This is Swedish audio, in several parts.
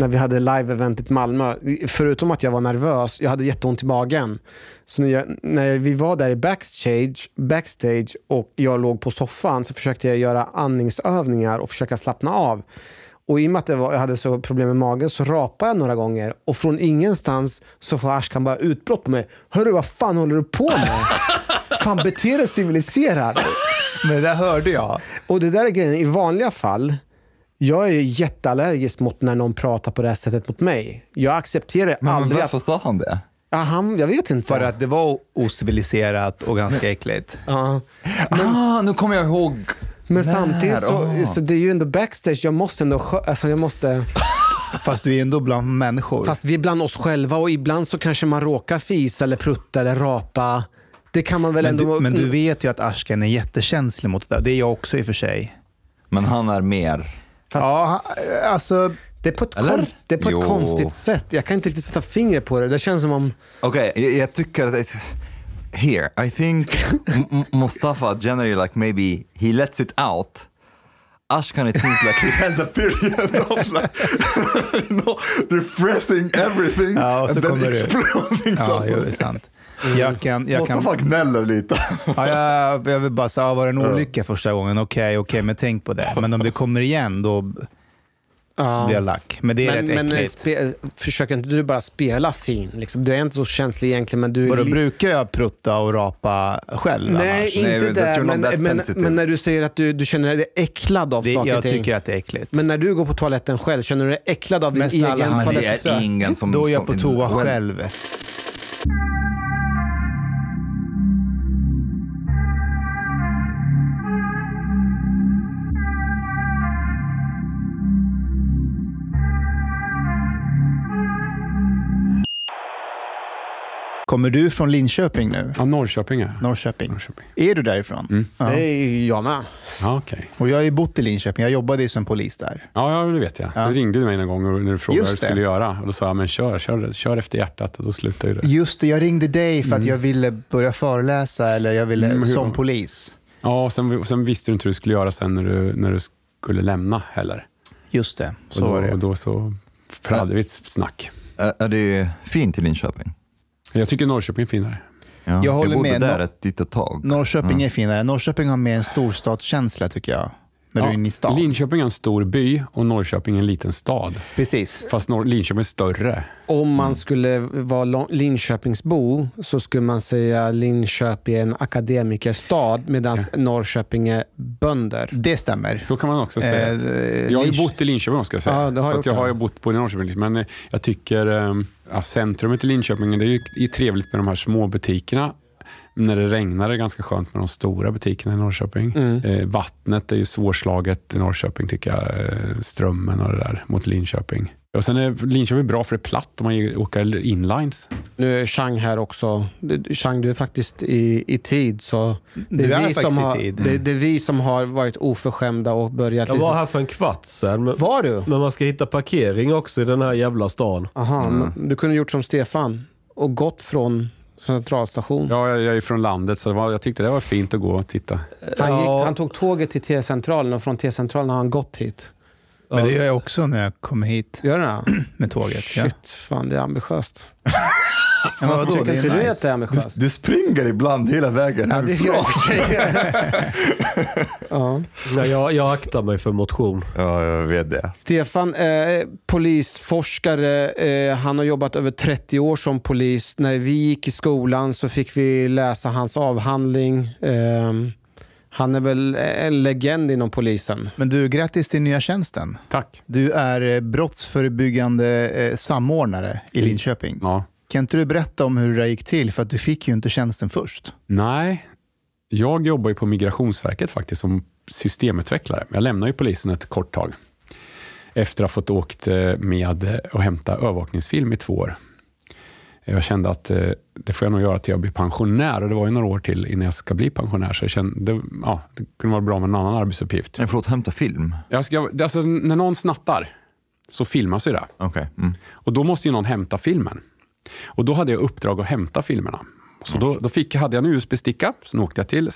När vi hade live-eventet i Malmö, förutom att jag var nervös, jag hade jätteont i magen. Så när, jag, när vi var där i backstage, backstage och jag låg på soffan så försökte jag göra andningsövningar och försöka slappna av. Och i och med att det var, jag hade så problem med magen så rapade jag några gånger och från ingenstans så får Ashkan bara utbrott på mig. Hörru, vad fan håller du på med? fan, bete dig civiliserat. Men det där hörde jag. Och det där är grejen, i vanliga fall, jag är ju jätteallergisk mot när någon pratar på det här sättet mot mig. Jag accepterar Men, men aldrig varför att... sa han det? Ja, han, jag vet inte. För att det var ociviliserat och ganska äckligt. Ja. ah, nu kommer jag ihåg. Men samtidigt så, Ah. så det är ju ändå backstage, jag måste ändå alltså jag måste, Fast du är ändå bland människor. fast vi är bland oss själva och ibland så kanske man råkar fisa eller prutta eller rapa. Det kan man väl men, ändå... du, men du vet ju att Ashkan är jättekänslig mot det där. Det är jag också i och för sig. Men han är mer. Fast Ja, han- alltså... det är på ett, Eller? det är på Jo. ett konstigt sätt. Jag kan inte riktigt sätta fingret på det. Det känns som om... Okej, jag, jag tycker att... Here, I think Mustafa generally like maybe he lets it out. Ashkan it seems like he has a period of like, you know, repressing everything Ja, och så and then exploding Ja, somewhere. jo, det är sant. Jag kan, jag kan, Mustafa gnäller lite. ja, jag, jag vill bara säga, ja, var det en olycka första gången? Okej, okej, men tänk på det. Men om det kommer igen, då Ja. blir jag lack. Men det är Men, rätt men äckligt. försöker inte du bara spela fin? Liksom? Du är inte så känslig egentligen, men du... Vadå, brukar jag prutta och rapa själv Nej, annars? inte Nej, där. Men, men, men när du säger att du, du känner dig äcklad av Det, saker jag och ting. tycker att det är äckligt. Men när du går på toaletten själv, känner du dig äcklad av din snälla, egen han är Men det toalettbesök? är ingen som... Då är jag på toa well, själv. Kommer du från Linköping nu? Ja, Norrköping är Norrköping. Norrköping. Är du därifrån? Ja. Det är jag med. Ja, okej. Och jag har ju bott i Linköping. Jag jobbade ju som polis där. Ja, ja, det vet jag. Ja. Du ringde mig en gång och- när du frågade vad du skulle göra. Och då sa jag, men kör, kör, kör efter hjärtat. Och då slutade ju det. Just det, jag ringde dig för att jag ville börja föreläsa eller jag ville Mm, som polis. Ja, och sen, sen visste du inte hur du skulle göra sen när du, när du skulle lämna heller. Just det, så och då, var det. Och då så hade vi ett snack. Är, är det fint i Linköping? Jag tycker Norrköping är finare. Ja. Jag håller bodde med. där ett litet tag. Norrköping är finare. Norrköping har mer en storstadskänsla tycker jag. När du är inne i stan. Linköping är en stor by och Norrköping är en liten stad. Precis. Fast Nor- Linköping är större. Om man skulle vara Linköpingsbo så skulle man säga Linköping är en akademikerstad medan Norrköping är bönder. Det stämmer. Så kan man också säga. Eh, jag har ju bott i Linköping, ska jag säga. Ja, det har så jag att jag har ju bott i Norrköping. liksom. Men eh, jag tycker eh, ja, centrumet i Linköping, det är ju är trevligt med de här små butikerna. När det regnar är det ganska skönt med de stora butikerna i Norrköping. Mm. Eh, vattnet är ju svårslaget i Norrköping tycker jag. Eh, strömmen och det där mot Linköping. Och sen är Linköping bra för det är platt om man åker inlines. Nu är Chang här också. Chang, du är faktiskt i, i tid. Så det, Du är vi faktiskt som i har, tid. Det, det är vi som har varit oförskämda och börjat... Jag var här för en kvart sedan. Men, Var du? men man ska hitta parkering också i den här jävla stan. Aha, men du kunde gjort som Stefan och gått från centralstation. Ja, jag, jag är från landet så det var, jag tyckte det var fint att gå och titta. Han, gick, Ja. han tog tåget till T-centralen och från T-centralen har han gått hit. Men det gör jag också när jag kommer hit Gör han det? med tåget. Ja. Shit, fan det är ambitiöst. Ja, vadå? Tycker är inte du att det är ambitiöst? Du springer ibland hela vägen Ja, sig. ja. Nej, jag, jag aktar mig för motion. Ja, jag vet det. Stefan, eh, polisforskare, eh, han har jobbat över 30 år som polis. När vi gick i skolan så fick vi läsa hans avhandling. Eh, han är väl en legend inom polisen. Men du, grattis till nya tjänsten. Tack. Du är eh, brottsförebyggande eh, samordnare i Linköping. Ja. Kan inte du berätta om hur det där gick till? För att du fick ju inte tjänsten först. Nej, jag jobbar ju på Migrationsverket faktiskt som systemutvecklare. Jag lämnade ju polisen ett kort tag efter att ha fått åkt eh, med och hämta övervakningsfilm i två år. Jag kände att eh, det får jag nog göra till jag blir pensionär och det var ju några år till innan jag ska bli pensionär så jag kände det, ja, det kunde vara bra med en annan arbetsuppgift. Men förlåt, hämta film? Jag ska, alltså, när någon snattar så filmas ju det. Okej. Mm. Och då måste ju någon hämta filmen. Och då hade jag uppdrag att hämta filmerna. Så då, då fick, hade jag en USB-sticka, sen åkte jag till,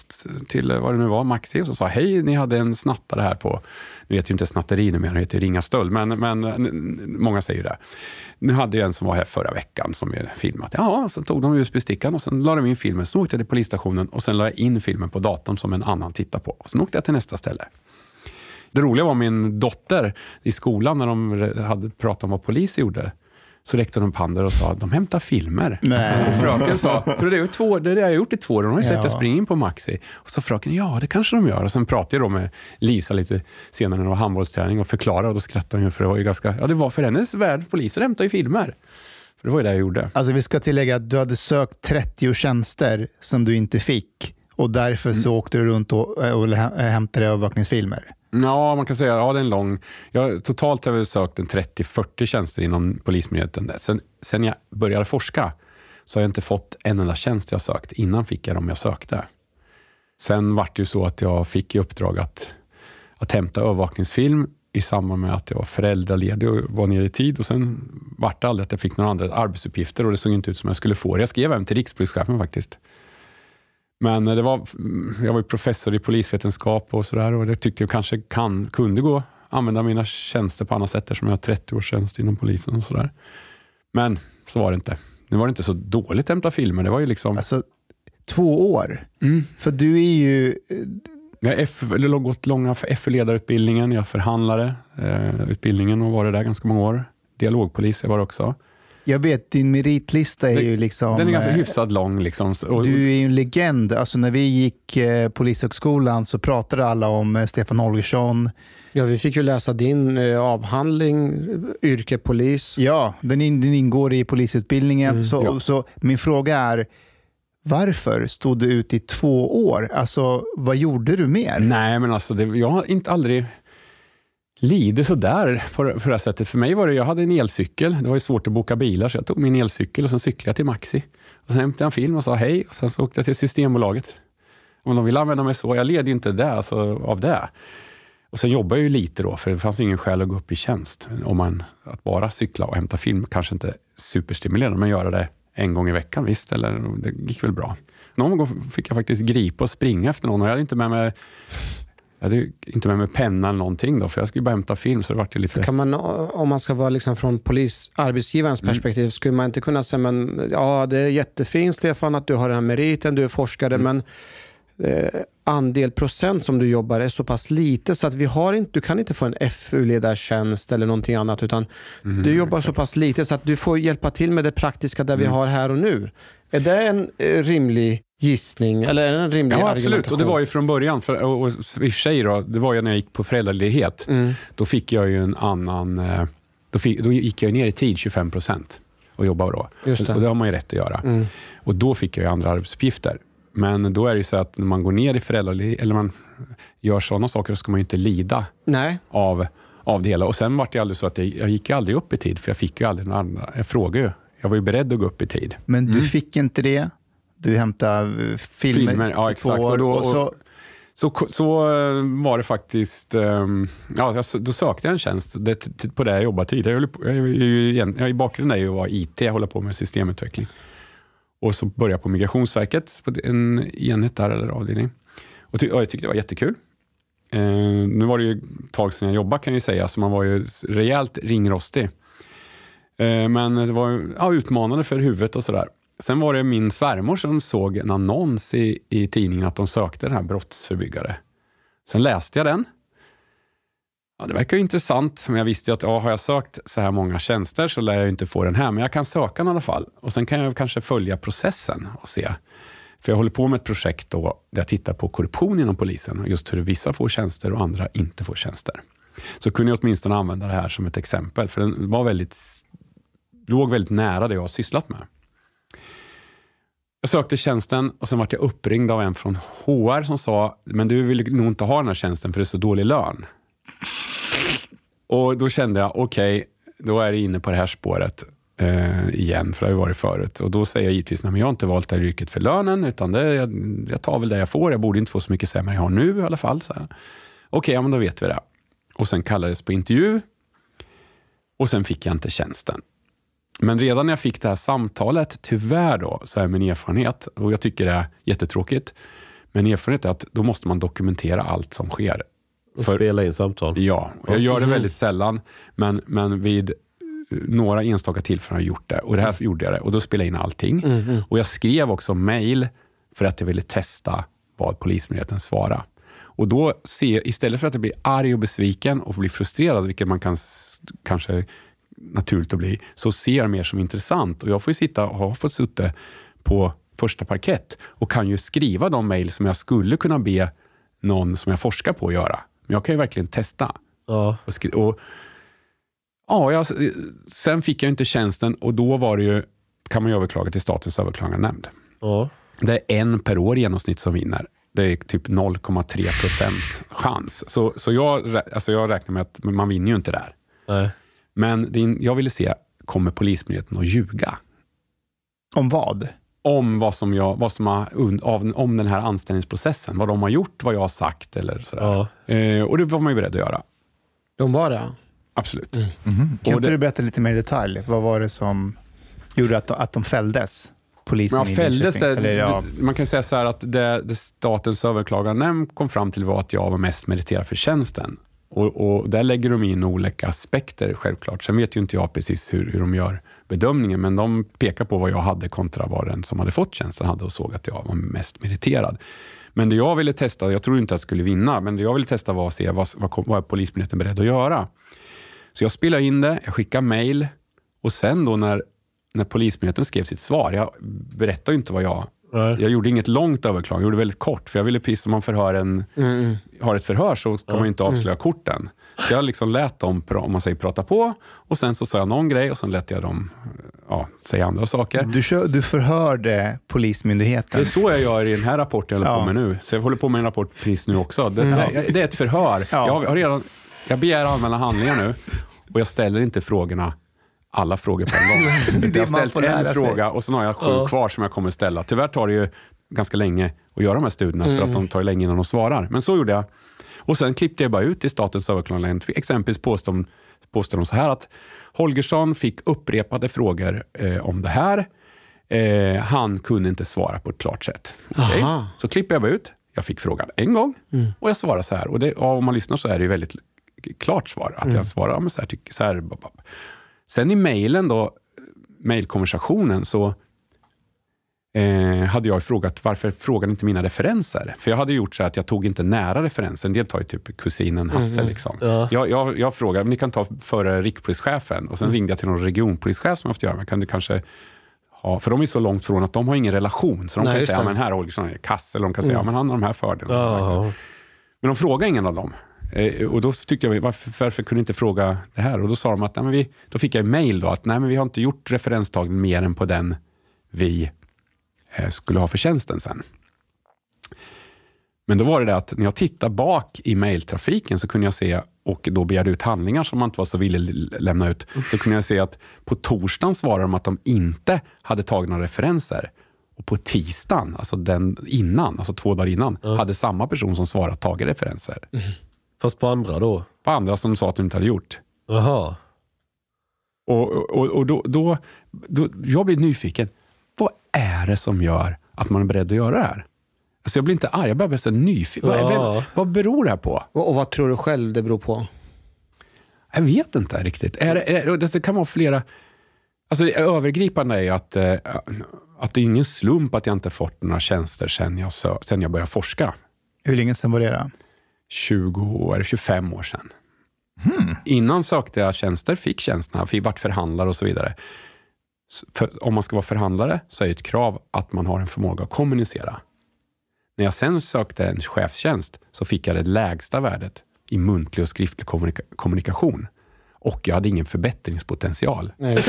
till vad det nu var, Maxi, och så sa hej, ni hade en snattare här på, nu heter ju inte snatteri numera, det heter ringa stöld, men, men många säger det. Nu hade jag en som var här förra veckan som är filmat. Ja, så tog de USB-stickan och sen la de in filmen, så åkte jag till polisstationen och sen la jag in filmen på datorn som en annan tittar på. Och sen åkte jag till nästa ställe. Det roliga var min dotter i skolan när de hade pratat om vad poliser gjorde. Så räckte de upp handen och sa de hämtar filmer. Nej. Och fröken sa, för det är två, det är det jag har gjort i två år, de har ju sett Ja. jag springa in på Maxi. Och så fröken, ja det kanske de gör. Och sen pratade jag då med Lisa lite senare när det var handbollsträning och förklarade och då skrattade hon för det var ju ganska, ja det var för hennes värld, poliser hämtar ju filmer. För det var ju det jag gjorde. Alltså vi ska tillägga att du hade sökt 30 tjänster som du inte fick och därför så åkte du runt och, och hä- hämtade övervakningsfilmer. Ja, man kan säga ja, det är en lång... Jag, totalt har jag sökt en 30-40 tjänster inom Polismyndigheten. Sen, sen jag började forska så har jag inte fått en enda tjänst jag sökt. Innan fick jag dem jag sökte. Sen var det ju så att jag fick i uppdrag att, att hämta övervakningsfilm i samband med att jag var föräldraledig och var nere i tid. Och Sen var det aldrig att jag fick några andra arbetsuppgifter och det såg inte ut som jag skulle få det. Jag skrev även till rikspolischefen faktiskt. Men eh, det var, jag var ju professor i polisvetenskap och sådär och det tyckte jag kanske kan, kunde gå använda mina tjänster på annat sätt eftersom jag har 30 års tjänst inom polisen och sådär. Men så var det inte. Nu var det inte så dåligt att hämta filmer. Det var ju liksom... Alltså två år. Mm. För du är ju... Jag har gått långa FE-ledarutbildningen, jag förhandlare eh, utbildningen och varit där ganska många år. Dialogpolis jag var också. Jag vet, din meritlista är Det- ju liksom... Den är ganska eh, hyfsat lång. Liksom. Du är ju en legend. Alltså när vi gick eh, Polishögskolan så pratade alla om eh, Stefan Holgersson. Ja, vi fick ju läsa din eh, avhandling, eh, yrke polis. Ja, den, in, den ingår i polisutbildningen. Mm, så, ja. så min fråga är, varför stod du ut i två år? Alltså, vad gjorde du mer? Nej, men alltså det, jag har inte aldrig Lite sådär på, det- på det här sättet. För mig var det, jag hade en elcykel. Det var ju svårt att boka bilar, så jag tog min elcykel och sen cyklade jag till Maxi. Och sen hämtade jag en film och sa hej. Och sen så åkte jag till Systembolaget. Om de ville använda mig så. Jag led ju inte det, alltså, av det. Och sen jobbade jag ju lite då, för det fanns ingen skäl att gå upp i tjänst. Om man, att bara cykla och hämta film kanske inte superstimulerande, men göra det en gång i veckan, visst. Eller, det gick väl bra. Någon gång fick jag faktiskt gripa och springa efter någon och jag hade inte med mig jag hade inte med mig penna eller någonting då, för jag skulle bara hämta film, så det vart lite... Kan man, om man ska vara liksom från polis, arbetsgivarens Mm. perspektiv, skulle man inte kunna säga men ja, det är jättefint Stefan att du har den här meriten, du är forskare, Mm. men eh, andel procent som du jobbar är så pass lite så att vi har inte, du kan inte få en FU-ledartjänst eller någonting annat, utan Mm, du jobbar så pass lite så att du får hjälpa till med det praktiska där vi Mm. har här och nu. Är det en eh, rimlig gissning, eller en rimlig Ja, absolut. Och det argumentation? var ju från början, för, och, och i och för sig då, det var ju när jag gick på föräldraledighet, Mm. då fick jag ju en annan... eh, Då, fick, då gick jag ner i tid 25 procent och jobbade då. Just det. Och det har man ju rätt att göra. Mm. Och då fick jag ju andra arbetsuppgifter. Men då är det ju så att när man går ner i föräldraledighet, eller man gör sådana saker, så ska man ju inte lida Nej, av, av det hela. Och sen var det aldrig så att jag, jag gick ju aldrig upp i tid, för jag fick ju aldrig några andra. Jag frågade ju. Jag var ju beredd att gå upp i tid. Men du fick inte det. Du hämtade eh, filmer. Filmer, ja exakt. år. Och då, och så, så, så eh, var det faktiskt, ehm, ja, då sökte jag en tjänst det, på det jag jobbade tidigare. Jag, jag, jag, I bakgrunden är ju att vara IT, jag håller på med systemutveckling. Och så började jag på Migrationsverket, på en enhet där, eller avdelning. Och, ty, och jag tyckte det var jättekul. Eh, nu var det ju ett tag sedan jag jobbade kan jag ju säga, så man var ju rejält ringrostig. Eh, men det var ja, utmanande för huvudet och sådär. Sen var det min svärmor som såg en annons i, i tidningen att de sökte den här brottsförebyggare. Sen läste jag den. Ja, det verkar ju intressant, men jag visste ju att ja, har jag sökt så här många tjänster så lär jag inte få den här, men jag kan söka den i alla fall. Och Sen kan jag kanske följa processen och se. För jag håller på med ett projekt då, där jag tittar på korruption inom polisen, och just hur vissa får tjänster och andra inte får tjänster. Så kunde jag åtminstone använda det här som ett exempel, för den var väldigt, låg väldigt nära det jag har sysslat med. Jag sökte tjänsten och sen var jag uppringd av en från HR som sa, men du vill nog inte ha den här tjänsten för det är så dålig lön. Och då kände jag, okej, då är det inne på det här spåret eh, igen, för det har ju varit förut. Och då säger jag givetvis, nej men jag har inte valt det här yrket för lönen, utan det, jag, jag tar väl det jag får. Jag borde inte få så mycket sämre än jag har nu i alla fall. Okej, okay, Okej, ja men då vet vi det. Och sen kallades på intervju och sen fick jag inte tjänsten. Men redan när jag fick det här samtalet, tyvärr då, så är min erfarenhet, och jag tycker det är jättetråkigt, men erfarenhet är att då måste man dokumentera allt som sker. Och För- spela in samtal. Ja, och jag gör det väldigt sällan, men, men vid eh, några enstaka tillfällen har jag gjort det. Och det här gjorde jag det, och då spelade jag in allting. Och jag skrev också mail för att jag ville testa vad Polismyndigheten svarade. Och då se, istället för att jag blir arg och besviken och blir frustrerad, vilket man kan kanske naturligt att bli, så ser jag det mer som intressant. Och jag får ju sitta och har fått sitta på första parkett och kan ju skriva de mejl som jag skulle kunna be någon som jag forskar på att göra. Men jag kan ju verkligen testa. Ja. Och och, ja, jag, sen fick jag inte tjänsten och då var det ju, kan man ju överklaga till Statens överklagandenämnd. Ja. Det är en per år i genomsnitt som vinner. Det är typ 0,3 procent chans. Så, så jag, alltså jag räknar med att man vinner ju inte där. Nej. Men din, jag ville se, kommer Polismyndigheten att ljuga? om vad? Om vad som, jag, vad som har, av, om den här anställningsprocessen. Vad de har gjort, vad jag har sagt eller sådär. Ja. Eh, och det var man ju beredd att göra. De var det? Absolut. Kan Och inte det- du berätta lite mer i detalj? Vad var det som gjorde att de, att de fälldes? Polisen Men fälldes det, Eller, ja, Man kan säga så här att det, det statens överklagandenämnd kom fram till var att jag var mest meriterad för tjänsten. Och, och där lägger de in olika aspekter självklart. Sen vet ju inte jag precis hur, hur de gör bedömningen, men de pekar på vad jag hade kontra vad den som hade fått tjänsten hade och såg att jag var mest meriterad. Men det jag ville testa, jag tror inte att jag skulle vinna, men det jag ville testa var att se vad, vad, vad är Polismyndigheten beredd att göra. Så jag spelade in det, jag skickade mejl och sen då när, när Polismyndigheten skrev sitt svar, jag berättade ju inte vad jag... Nej. Jag gjorde inget långt överklagande, jag gjorde det väldigt kort, för jag ville precis som man förhör en, har ett förhör så ska man ju inte avslöja korten. Så jag liksom lät dem, om man säger, prata på och sen så sa jag någon grej och sen lät jag dem ja, säga andra saker. du, kör, du förhörde Det Polismyndigheten. är så jag gör i den här rapporten jag håller Ja. på med nu. Så jag håller på med en rapport precis nu också. Det, det, det är ett förhör. Ja. Jag, har redan, jag begär allmänna handlingar nu och jag ställer inte frågorna alla frågor på en gång. Det jag har man ställt en sig. fråga och sen har jag sju Ja. kvar som jag kommer ställa. Tyvärr tar det ju ganska länge att göra de här studierna för att de tar länge innan de svarar. Men så gjorde jag. Och sen klippte jag bara ut i Statens överklagande. Exempelvis påstår de, påstår de så här att Holgersson fick upprepade frågor eh, om det här. Eh, han kunde inte svara på ett klart sätt. Aha. Så klipper jag bara ut. Jag fick frågan en gång och jag svarar så här. Och det, ja, om man lyssnar så är det ju väldigt klart svar. Att jag svarar ja, men så här, tycker, så här. Sen i mejlen då, mejlkonversationen, så eh, hade jag frågat varför frågade inte mina referenser? För jag hade gjort så att jag tog inte nära referenser. En del tar ju typ kusinen Hasse. Liksom. Ja. Jag, jag, jag frågade, ni kan ta före rikspolischefen. Och sen ringde jag till någon regionpolischef som jag haft att göra med. Kan du kanske ha, för de är så långt från att de har ingen relation. Så de Nej, kan säga, det. men här Holgersson är kass. Eller de kan säga, ja, men han har de här fördelarna. Ja. Men de frågade ingen av dem. Eh, och då tyckte jag, varför, varför kunde inte fråga det här? Och då sa de att, nej, men vi, då fick jag då, att nej, men vi har inte gjort referenstagning mer än på den vi eh, skulle ha för tjänsten sen. Men då var det det att när jag tittade bak i mailtrafiken så kunde jag se, och då begärde ut handlingar som man inte var så villig lämna ut, då kunde jag se att på torsdagen svarade de att de inte hade tagit några referenser. Och på tisdagen, alltså den innan, alltså två dagar innan, hade samma person som svarat tagit referenser. Fast på andra då? På andra som sa att de inte hade gjort. Jaha. Och, och, och då, då, då, jag blir nyfiken. Vad är det som gör att man är beredd att göra det här? Alltså jag blir inte arg, jag blir bara nyfiken. Vad, Ja. vad, vad beror det här på? Och, och vad tror du själv det beror på? Jag vet inte riktigt. Är det, är, det- det kan vara flera... Alltså det övergripande är ju att, eh, att det är ingen slump att jag inte fått några tjänster sen jag, sen jag började forska. Hur länge sedan var det? Då? 20, eller 25 år sedan. Innan sökte jag tjänster, fick tjänsterna, fick vart förhandlare och så vidare. För om man ska vara förhandlare så är ett krav att man har en förmåga att kommunicera. När jag sen sökte en chefstjänst så fick jag det lägsta värdet i muntlig och skriftlig kommunika- kommunikation. Och jag hade ingen förbättringspotential. Nej.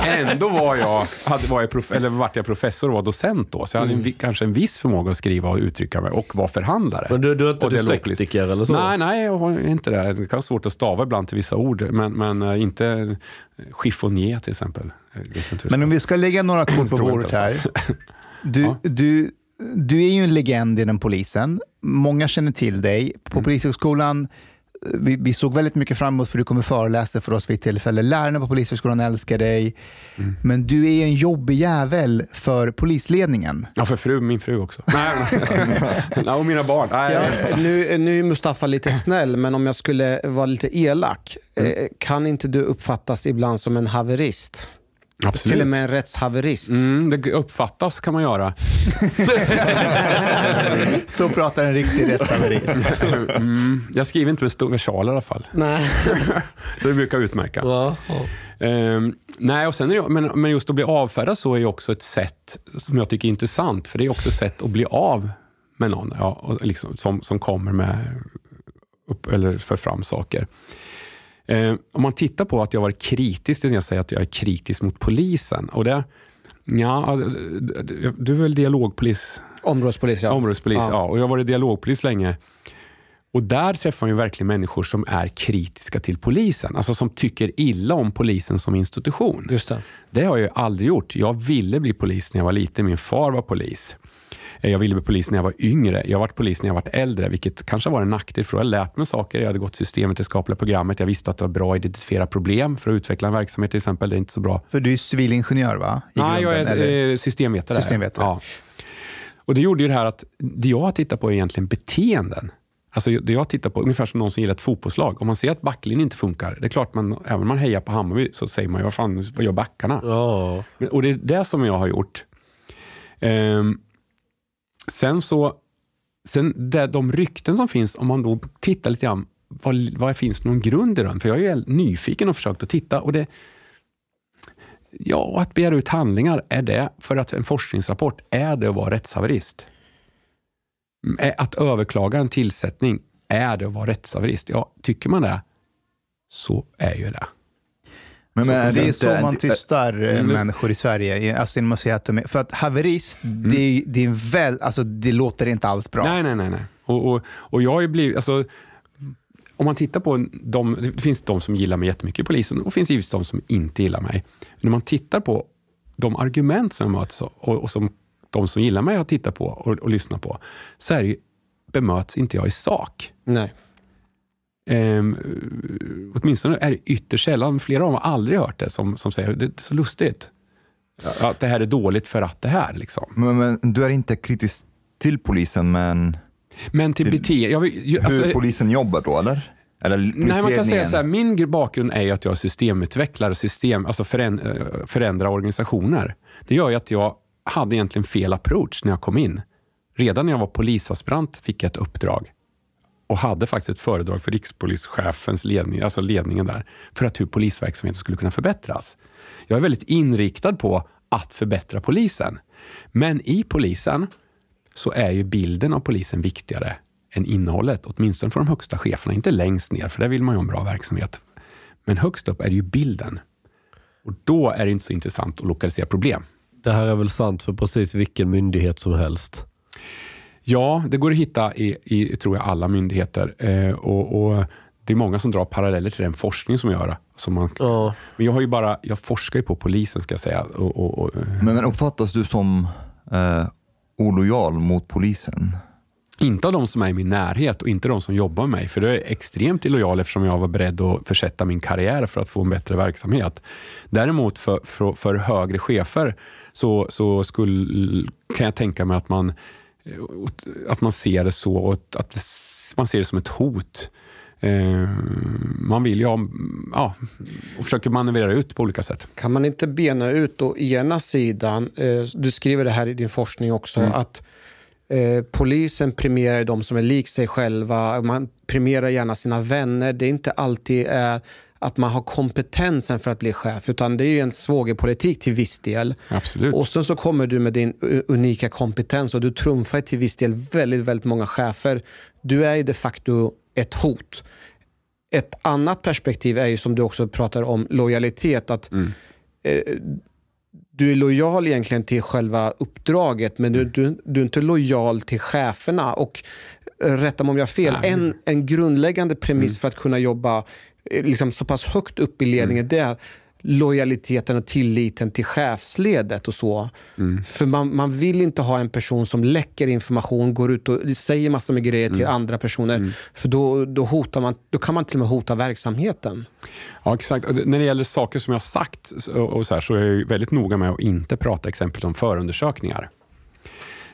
Ändå var jag, hade, var jag, prof, eller vart jag professor och var docent då, så jag hade en, vi- kanske en viss förmåga att skriva och uttrycka mig och var förhandlare. Men du, du är inte dyslektiker eller så? Nej, nej, jag har inte det. Det kan vara svårt att stava ibland till vissa ord, men, men eh, inte chiffonier till exempel. Men om vi ska lägga några kort på bordet här. Du, Ja. du, du är ju en legend inom polisen. Många känner till dig. På Mm. Polishögskolan, vi, vi såg väldigt mycket fram emot för du kommer föreläsa för oss vid ett tillfälle. Lärarna på Polishögskolan älskar dig. Mm. Men du är en jobbig jävel för polisledningen. Ja, för fru, min fru också. Nej, och mina barn. Nej, Ja, nu, nu är Mustafa lite snäll, men om jag skulle vara lite elak. Eh, kan inte du uppfattas ibland som en haverist? Absolut. Till och med en rättshaverist. Mm, det uppfattas kan man göra. Så pratar en riktig rättshaverist. Mm, jag skriver inte med stor versal i alla fall. Nej. Så det brukar utmärka. Ja, ja. Ehm, nej, och sen är det, men, men just att bli avfärdad så är ju också ett sätt som jag tycker är intressant. För det är också ett sätt att bli av med någon ja, och liksom, som, som kommer med upp, eller för fram saker. Ehm, om man tittar på att jag varit kritisk, det är jag säger att jag är kritisk mot polisen. Och det, ja, du är väl dialogpolis? Områdespolis, ja. Områdespolis, ja. Ja. Och jag har varit dialogpolis länge. Och där träffar man ju verkligen människor som är kritiska till polisen. Alltså som tycker illa om polisen som institution. Just det. Det har jag ju aldrig gjort. Jag ville bli polis när jag var liten. Min far var polis. Eh, Jag ville bli polis när jag var yngre. Jag har varit polis när jag var äldre, vilket kanske var en nackdel för jag hade lärt mig saker. Jag hade gått systemvetenskapliga programmet. Jag visste att det var bra att identifiera problem för att utveckla en verksamhet till exempel. Det är inte så bra. För du är civilingenjör va? I Nej, jag grunden, är eller? eh, systemvetare. Systemvetare. Ja. Och det gjorde ju det här att det jag har tittat på är egentligen beteenden. Alltså det jag tittar på, ungefär som någon som gillar ett fotbollslag. Om man ser att backlinjen inte funkar, det är klart, man, även om man hejar på Hammarby så säger man ju, vad fan, vad gör backarna? Men- Och det är det som jag har gjort. Ehm, sen så, sen det, de rykten som finns, om man då tittar lite grann, vad, vad finns det någon grund i dem? För jag är ju nyfiken och försökt att titta. Och det, ja, att begära ut handlingar, är det för att en forskningsrapport, är det att vara rättshaverist? Mm, att överklaga en tillsättning, är det att vara rättshaverist? Ja, tycker man det, så är ju det. Men, men det är inte- så man tystar eh, Mm. människor i Sverige. Alltså genom att säga att de är, för att haverist, det, är- det, är väl, alltså, det låter inte alls bra. Nej, nej, nej. nej. Och, och, och jag har blivit, alltså, om man tittar på de, det finns de som gillar mig jättemycket i polisen och det finns givetvis de som inte gillar mig. Men när man tittar på de argument som jag möts och, och som de som gillar mig har tittat på och, och lyssnat på, så är det ju, bemöts inte jag i sak. Nej. Ehm, åtminstone är det ytterst sällan, flera av dem har aldrig hört det, som, som säger det är så lustigt. Att det här är dåligt för att det här. Liksom. Men, men du är inte kritisk till polisen, men Men till Till- beteende... Jag, vill- jag, hur alltså- polisen jobbar då, eller? Eller Nej, man kan säga så här, min gr- bakgrund är ju att jag är systemutvecklare, system, alltså föränd, eh, förändra organisationer. Det gör ju att jag hade egentligen fel approach när jag kom in. Redan när jag var polisaspirant fick jag ett uppdrag och hade faktiskt ett föredrag för rikspolischefens ledning, alltså ledningen där, för att hur polisverksamheten skulle kunna förbättras. Jag är väldigt inriktad på att förbättra polisen. Men i polisen så är ju bilden av polisen viktigare än innehållet, åtminstone för de högsta cheferna. Inte längst ner, för där vill man ju ha en bra verksamhet. Men högst upp är det ju bilden. Och då är det inte så intressant att lokalisera problem. Det här är väl sant för precis vilken myndighet som helst. Ja, det går att hitta i, i tror jag, alla myndigheter. Eh, och, och Det är många som drar paralleller till den forskning som jag gör. Som man, Ja. Men jag, har ju bara, jag forskar ju på polisen ska jag säga. Och, och, och, eh, Men, men uppfattas du som eh, olojal mot polisen? Inte av de som är i min närhet och inte de som jobbar med mig. För det är extremt illojal eftersom jag var beredd att försätta min karriär för att få en bättre verksamhet. Däremot för, för, för högre chefer så, så skulle, kan jag tänka mig att man, att man ser det så och att det, man ser det som ett hot. Eh, man vill ju ha, ja, och försöker manövrera ut på olika sätt. Kan man inte bena ut då ena sidan, eh, du skriver det här i din forskning också, att eh, polisen premierar de som är lik sig själva, man premierar gärna sina vänner. Det är inte alltid eh, att man har kompetensen för att bli chef, utan det är ju en svågerpolitik till viss del. Absolut. Och sen så kommer du med din unika kompetens och du trumfar till viss del väldigt, väldigt många chefer. Du är ju de facto ett hot. Ett annat perspektiv är ju som du också pratar om lojalitet. Att eh, du är lojal egentligen till själva uppdraget men du, du, du är inte lojal till cheferna. Och rätta mig om jag har fel, Nej. en, en grundläggande premiss för att kunna jobba liksom så pass högt upp i ledningen det är lojaliteten och tilliten till chefsledet och så. För man, man vill inte ha en person som läcker information, går ut och säger massor med grejer till andra personer. För då, då, hotar man, då kan man till och med hota verksamheten. Ja, exakt. Och när det gäller saker som jag har sagt och så, här, så är jag väldigt noga med att inte prata exempelvis om förundersökningar.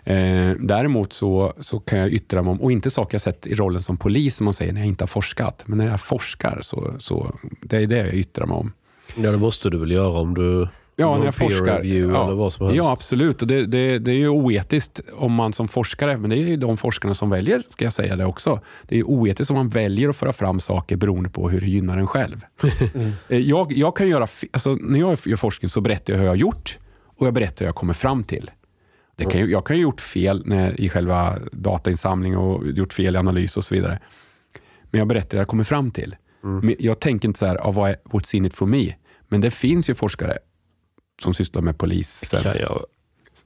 Eh, däremot så, så kan jag yttra mig om, och inte saker jag sett i rollen som polis, som man säger när jag inte har forskat. Men när jag forskar, så, så det är det jag yttrar mig om. ja, det måste du väl göra om du... Ja, när jag forskar. Ja, ja, absolut. Och det, det, det är ju oetiskt om man som forskare, men det är ju de forskarna som väljer, ska jag säga det också. Det är ju oetiskt om man väljer att föra fram saker beroende på hur det gynnar en själv. Eh, Jag, jag kan göra, alltså, när jag gör forskning så berättar jag hur jag har gjort och jag berättar hur jag kommer fram till. Det kan, ju- jag kan ju ha gjort fel när, i själva datainsamling och gjort fel i analys och så vidare. Men jag berättar hur jag kommer fram till. Men jag tänker inte så här, ah, vad är, what's in it for me? Men det finns ju forskare som sysslar med polisen. kan jag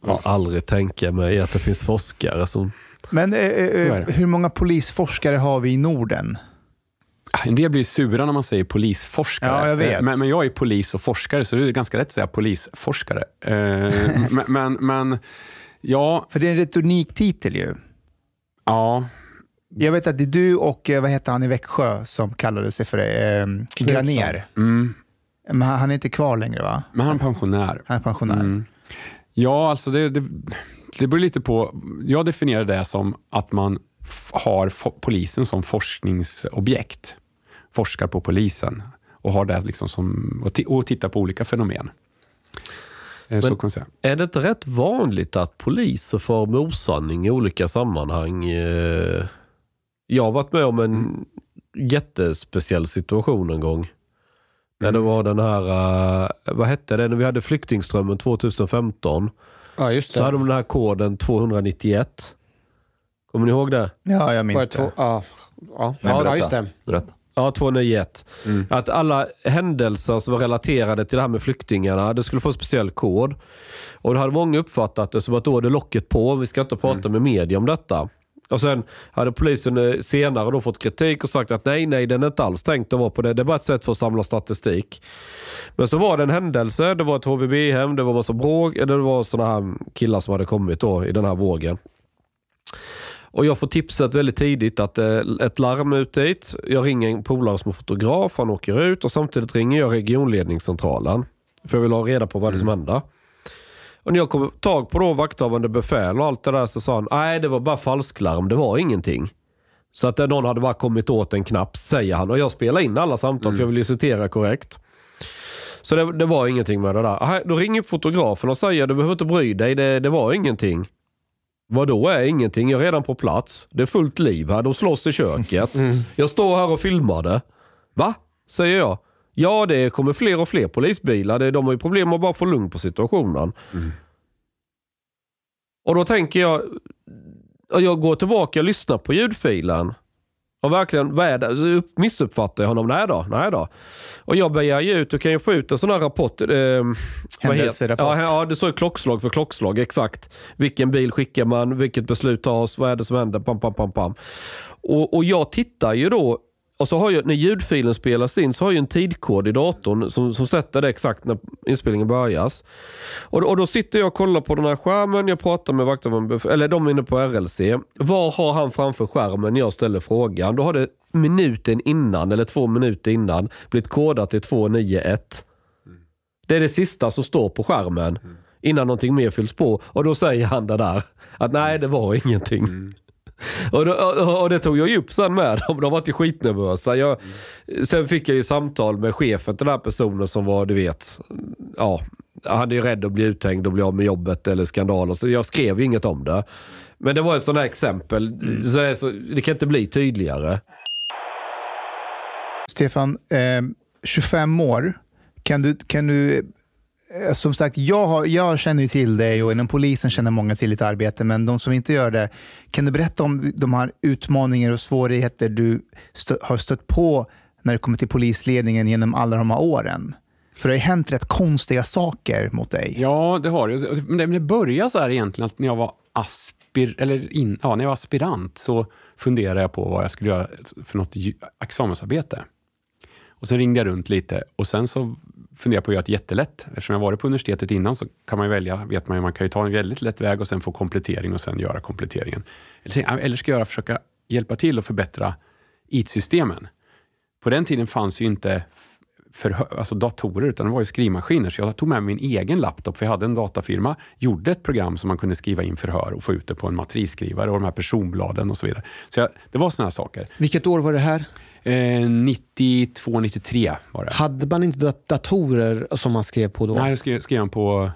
Ja. aldrig tänka mig att det finns forskare som... Men eh, eh, det. hur många polisforskare har vi i Norden? En del blir sura när man säger polisforskare. Ja, jag vet. Eh, Men, men jag är polis och forskare, så det är ganska lätt att säga polisforskare. Eh, men, men, men ja, För det är en rätt unik titel ju. ja, Jag vet att det är du och, eh, vad heter han i Växjö som kallade sig för det? Eh, Graner. mm, Men han är inte kvar längre va? men han är pensionär. Han är pensionär. Mm. Ja, alltså det, det, det beror lite på. Jag definierar det som att man har polisen som forskningsobjekt. Forskar på polisen och har det liksom som, och, ti- och tittar på olika fenomen. Eh, så Men- kan man säga. Är det inte rätt vanligt att poliser får med osanning i olika sammanhang? Eh, Jag har varit med om en Mm. jättespeciell situation en gång. När Mm. det var den här, eh, vad hette det, när vi hade flyktingströmmen 2015. Ja, just Så hade de den här koden 291. Kommer ni ihåg det? Ja, jag minns det två? det. Ja, ja. Ja just det. Berätta. Ja, 291. Mm. Att alla händelser som var relaterade till det här med flyktingarna, det skulle få en speciell kod. Och det hade många uppfattat det som att då är det locket på, vi ska inte prata med media om detta. Och sen hade polisen eh, senare då fått kritik och sagt att nej, nej, den är inte alls tänkt att vara på det. Det är bara ett sätt för att samla statistik. Men så var det en händelse, det var ett HVB-hem, det var massa bråk, eller det var sådana här killar som hade kommit då i den här vågen. Och jag får tipset väldigt tidigt att eh, ett larm ut dit. Jag ringer en polare som är fotograf, han åker ut och samtidigt ringer jag regionledningscentralen. För jag vill ha reda på vad det är som händer. Och när jag kom tag på då vakthavande befäl och allt det där så sa han, nej det var bara falsklarm, det var ingenting. Så att eh, någon hade bara kommit åt en knapp, säger han. Och jag spelar in alla samtal för jag vill ju citera korrekt. Så det, det var ingenting med det där. Då ringer fotografen och säger, du behöver inte bry dig, det, det var ingenting. Vad då är ingenting? Jag är redan på plats. Det är fullt liv här. De slåss i köket. Jag står här och filmar det. Va? Säger jag. Ja, det kommer fler och fler polisbilar. De har ju problem att bara få lugn på situationen. Och då tänker jag, jag går tillbaka och lyssnar på ljudfilen. Och verkligen, vad är det? Missuppfattar jag honom? Nej då, nej då. Och jag begär ju ut, du kan ju få ut en sån här rapport. Eh, Händelserapport. Ja, ja, det står ju klockslag för klockslag, exakt. Vilken bil skickar man? Vilket beslut tas? Vad är det som händer? Pam, pam, pam, pam. Och, och jag tittar ju då, och så har jag, när ljudfilen spelas in så har jag en tidkod i datorn som, som sätter det exakt när inspelningen börjas. Och, och då sitter jag och kollar på den här skärmen, jag pratar med vakten, eller de är inne på RLC. Vad har han framför skärmen när jag ställer frågan? Då har det minuten innan, eller två minuter innan, blivit kodat till 291. Det är det sista som står på skärmen innan någonting mer fylls på. Och då säger han det där, att nej det var ingenting. Och, då, och, och det tog jag ju upp sen med dem. De var inte skitnervösa. Jag, Sen fick jag ju samtal med chefen till den här personen som var, du vet, ja, han är ju rädd att bli uthängd och bli av med jobbet eller skandaler. Så jag skrev ju inget om det. Men det var ett sånt här exempel. Så det, så, det kan inte bli tydligare. Stefan, eh, 25 år. Kan du, kan du Eh, som sagt, jag, har, jag känner ju till dig och inom polisen känner många till ditt arbete, men de som inte gör det, kan du berätta om de här utmaningar och svårigheter du stö, har stött på när det kommer till polisledningen genom alla de här åren? För det har ju hänt rätt konstiga saker mot dig. Ja, det har det. Men det- började så här egentligen att när jag var aspir, eller in, ja, när jag var aspirant så funderade jag på vad jag skulle göra för något examensarbete. Och sen ringde jag runt lite och sen så funderade jag på att göra det jättelätt. Eftersom jag varit på universitetet innan så kan man ju välja, vet man ju, man kan ju ta en väldigt lätt väg och sen få komplettering och sen göra kompletteringen. Eller, eller ska jag försöka hjälpa till och förbättra IT-systemen. På den tiden fanns ju inte för, alltså datorer, utan det var ju skrivmaskiner. Så jag tog med min egen laptop, för jag hade en datafirma, gjorde ett program som man kunde skriva in förhör och få ut det på en matrisskrivare och de här personbladen och så vidare. Så jag, det var sådana här saker. Vilket år var det här? Eh, 92, 93 var det. Hade man inte dat- datorer som man skrev på då? Nej, då skrev, skrev man på,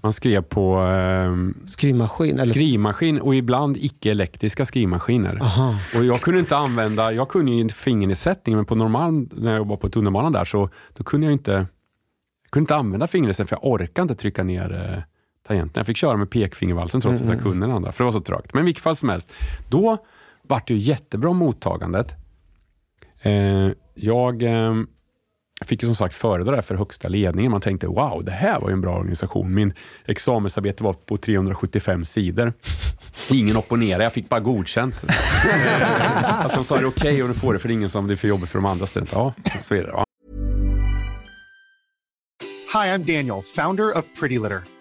man skrev på ehm, Skrivmaskin? Eller skrivmaskin och ibland icke-elektriska skrivmaskiner. Aha. Och jag kunde inte använda, jag kunde ju inte fingernedsättning, men på normal, när jag var på tunnelbanan där så då kunde jag inte, jag kunde inte använda fingernedsättning för jag orkade inte trycka ner eh, tangenten. Jag fick köra med pekfingervalsen trots att jag kunde den andra, för det var så trögt. Men i vilket fall som helst, då vart det ju jättebra mottagandet. Eh, jag eh, fick ju som sagt föredra det för högsta ledningen. Man tänkte wow, det här var ju en bra organisation. Min examensarbete var på 375 sidor. Ingen opponerade, jag fick bara godkänt. Alltså de sa det är okej om du får det för ingen som det är för jobbigt för de andra studenterna. Ja, så är det. Ja. Hi, I'm Daniel, founder of Pretty Litter.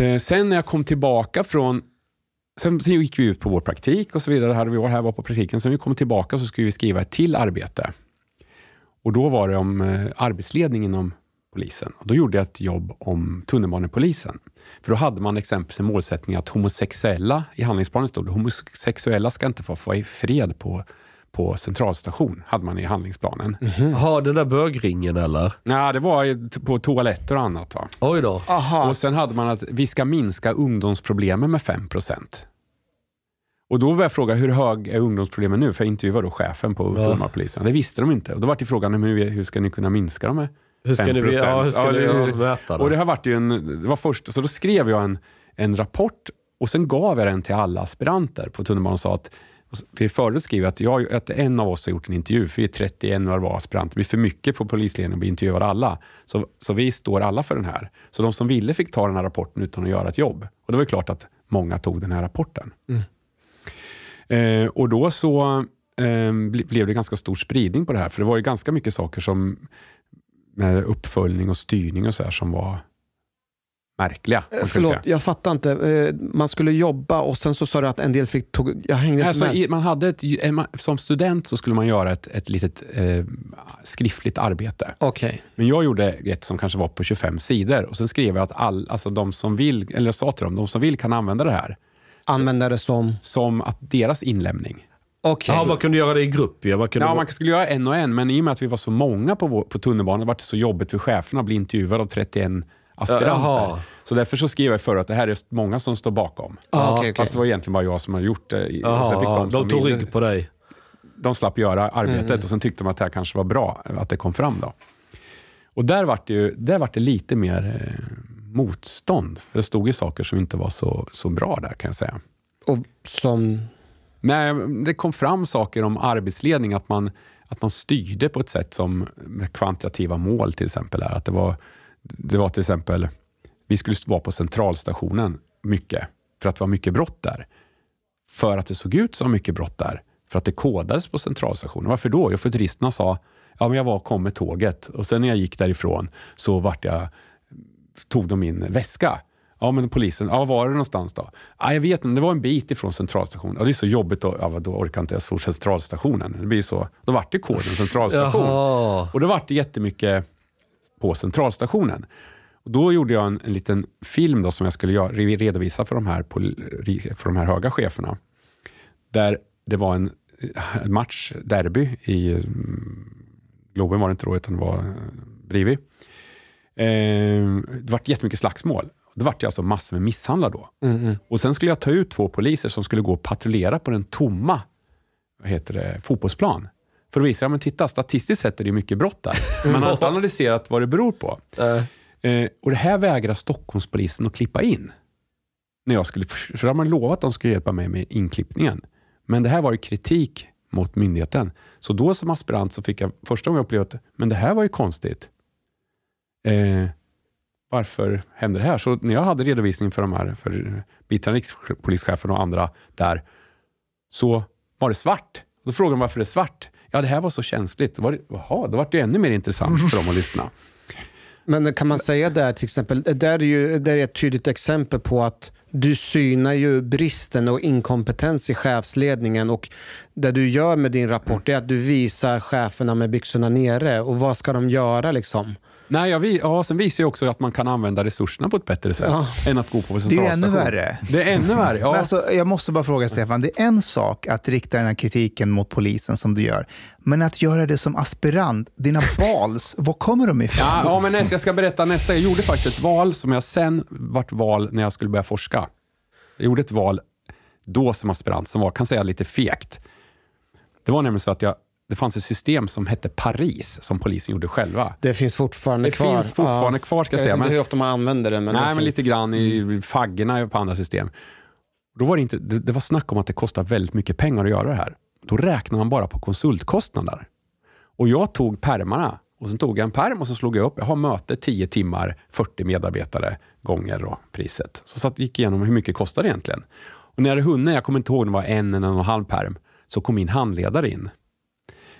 Eh, sen när jag kom tillbaka från Sen sen gick vi ut på vår praktik och så vidare. Här, vi var här var på praktiken. Sen vi kom tillbaka så skulle vi skriva ett till arbete. Och Då var det om eh, arbetsledning inom polisen. Och då gjorde jag ett jobb om tunnelbanepolisen. För då hade man exempelvis en målsättning att homosexuella, i handlingsplanen stod det, homosexuella ska inte få vara i fred på, på centralstation, hade man i handlingsplanen. Har den där bögringen eller? Nej, det var på toaletter och annat. Va? Oj då. Aha. Och sen hade man att vi ska minska ungdomsproblemen med 5% Och då började jag fråga, hur hög är ungdomsproblemen nu? För jag intervjuade då chefen på Ja. Tullmarpolisen. Det visste de inte. Och då var det frågan, hur, hur ska ni kunna minska dem med Hur ska ni, 5%? ja, hur ska ni det- ja, mäta det? Och det har varit ju en, det var först, så då skrev jag en, en rapport och sen gav jag den till alla aspiranter på tunnelbanan och sa att för förut skrev jag att, jag, att en av oss har gjort en intervju, för vi är 31 och var aspiranter. Det blir för mycket på polisledningen att bli intervjuade alla. Så, så vi står alla för den här. Så de som ville fick ta den här rapporten utan att göra ett jobb. Och det var klart att många tog den här rapporten. Eh, och då så eh, blev det ganska stor spridning på det här, för det var ju ganska mycket saker som med uppföljning och styrning och så här som var märkliga. Eh, Förlåt, jag fattar inte. Eh, Man skulle jobba och sen så sa du att en del fick... Tog, jag hängde Alltså, med. man hade ett, som student så skulle man göra ett, ett litet eh, skriftligt arbete. Okej. Men jag gjorde ett som kanske var på 25 sidor och sen skrev jag att all, alltså de som vill, eller jag sa till dem, de som vill kan använda det här Använda det som... som att deras inlämning. Okej. Ja, man kunde göra det i grupp. Ja, man kunde Ja, man skulle göra en och en, men i och med att vi var så många på, vår, på tunnelbanan var det så jobbigt för cheferna att bli intervjuade av 31 aspiranter. Jaha. Så därför så skrev jag förr att det här är många som står bakom. Ah, okej, okej. Fast det var egentligen bara jag som hade gjort det. fick de, som tog rygg på dig. de slapp göra arbetet Mm. och sen tyckte de att det här kanske var bra, att det kom fram. då. Och där var det, ju, där var det lite mer eh, motstånd. För det stod ju saker som inte var så, så bra där kan jag säga. Och som... Nej, det kom fram saker om arbetsledning, att man, att man styrde på ett sätt som med kvantitativa mål till exempel. Är. Att det, var, det var till exempel, vi skulle vara på centralstationen mycket, för att det var mycket brott där. För att det såg ut som mycket brott där. För att det kodades på centralstationen. Varför då? Jo, för turisterna sa, ja men jag var kom med tåget och sen när jag gick därifrån så vart jag, tog de min väska. Ja, men polisen, ja, var var det någonstans då? Ja, jag vet inte, det var en bit ifrån centralstationen. Ja, det är så jobbigt, då, ja, då orkar inte jag stå centralstationen. Det blir så, då vart det koden centralstation. Jaha. Och då vart det jättemycket på centralstationen. Och då gjorde jag en, en liten film då som jag skulle göra, re- redovisa för de, här, för de här höga cheferna. Där det var en match, derby, i mm, Globen var det inte då, utan det var eh, bredvid. Eh, det vart jättemycket slagsmål. Det vart ju alltså massor med misshandlar då. Och sen skulle jag ta ut två poliser som skulle gå och patrullera på den tomma vad heter det, fotbollsplan. För att visa, ja men titta, statistiskt sett är det mycket brott där. Man har inte analyserat vad det beror på. Eh, Eh, och det här vägrar Stockholmspolisen att klippa in. När jag skulle, för då har man lovat att de skulle hjälpa mig med inklippningen. Men det här var ju kritik mot myndigheten. Så då som aspirant så fick jag första gången uppleva att men det här var ju konstigt. Eh, varför hände det här? Så när jag hade redovisning för de här, för biträdande rikspolischefen och andra där, så var det svart. Då frågade de varför det är svart. Ja, det här var så känsligt. Då var det, då var det ännu mer intressant för dem att lyssna. Men kan man säga där till exempel, där är ju där är ett tydligt exempel på att du synar ju bristen och inkompetens i chefsledningen och det du gör med din rapport är att du visar cheferna med byxorna nere och vad ska de göra liksom? Nej, jag, ja, sen visar jag också att man kan använda resurserna på ett bättre sätt Ja. än att gå på Det är centralstation. ännu värre. Det är ännu värre, ja. Men alltså, jag måste bara fråga Stefan, det är en sak att rikta den här kritiken mot polisen som du gör, men att göra det som aspirant, dina balls, var kommer de ifrån? Ja, ja, men nästa, jag ska berätta nästa. Jag gjorde faktiskt ett val som jag sen vart val när jag skulle börja forska. Jag gjorde ett val då som aspirant som var, kan säga lite fegt. Det var nämligen så att jag, det fanns ett system som hette Paris som polisen gjorde själva. Det finns fortfarande Det kvar. finns fortfarande kvar, ska jag jag säga, vet inte men- hur ofta man använder det. Men Nej, det men finns. lite grann i faggorna på andra system. Då var det, inte, det, det var snack om att det kostar väldigt mycket pengar att göra det här. Då räknar man bara på konsultkostnader. Och jag tog permarna och sen tog jag en perm och så slog jag upp, jag har möte 10 timmar, 40 medarbetare gånger då, priset. Så satt, gick igenom hur mycket kostar det egentligen. Och när jag hade hunnit, jag kommer inte ihåg om det var en eller en och en halv perm, så kom min handledare in.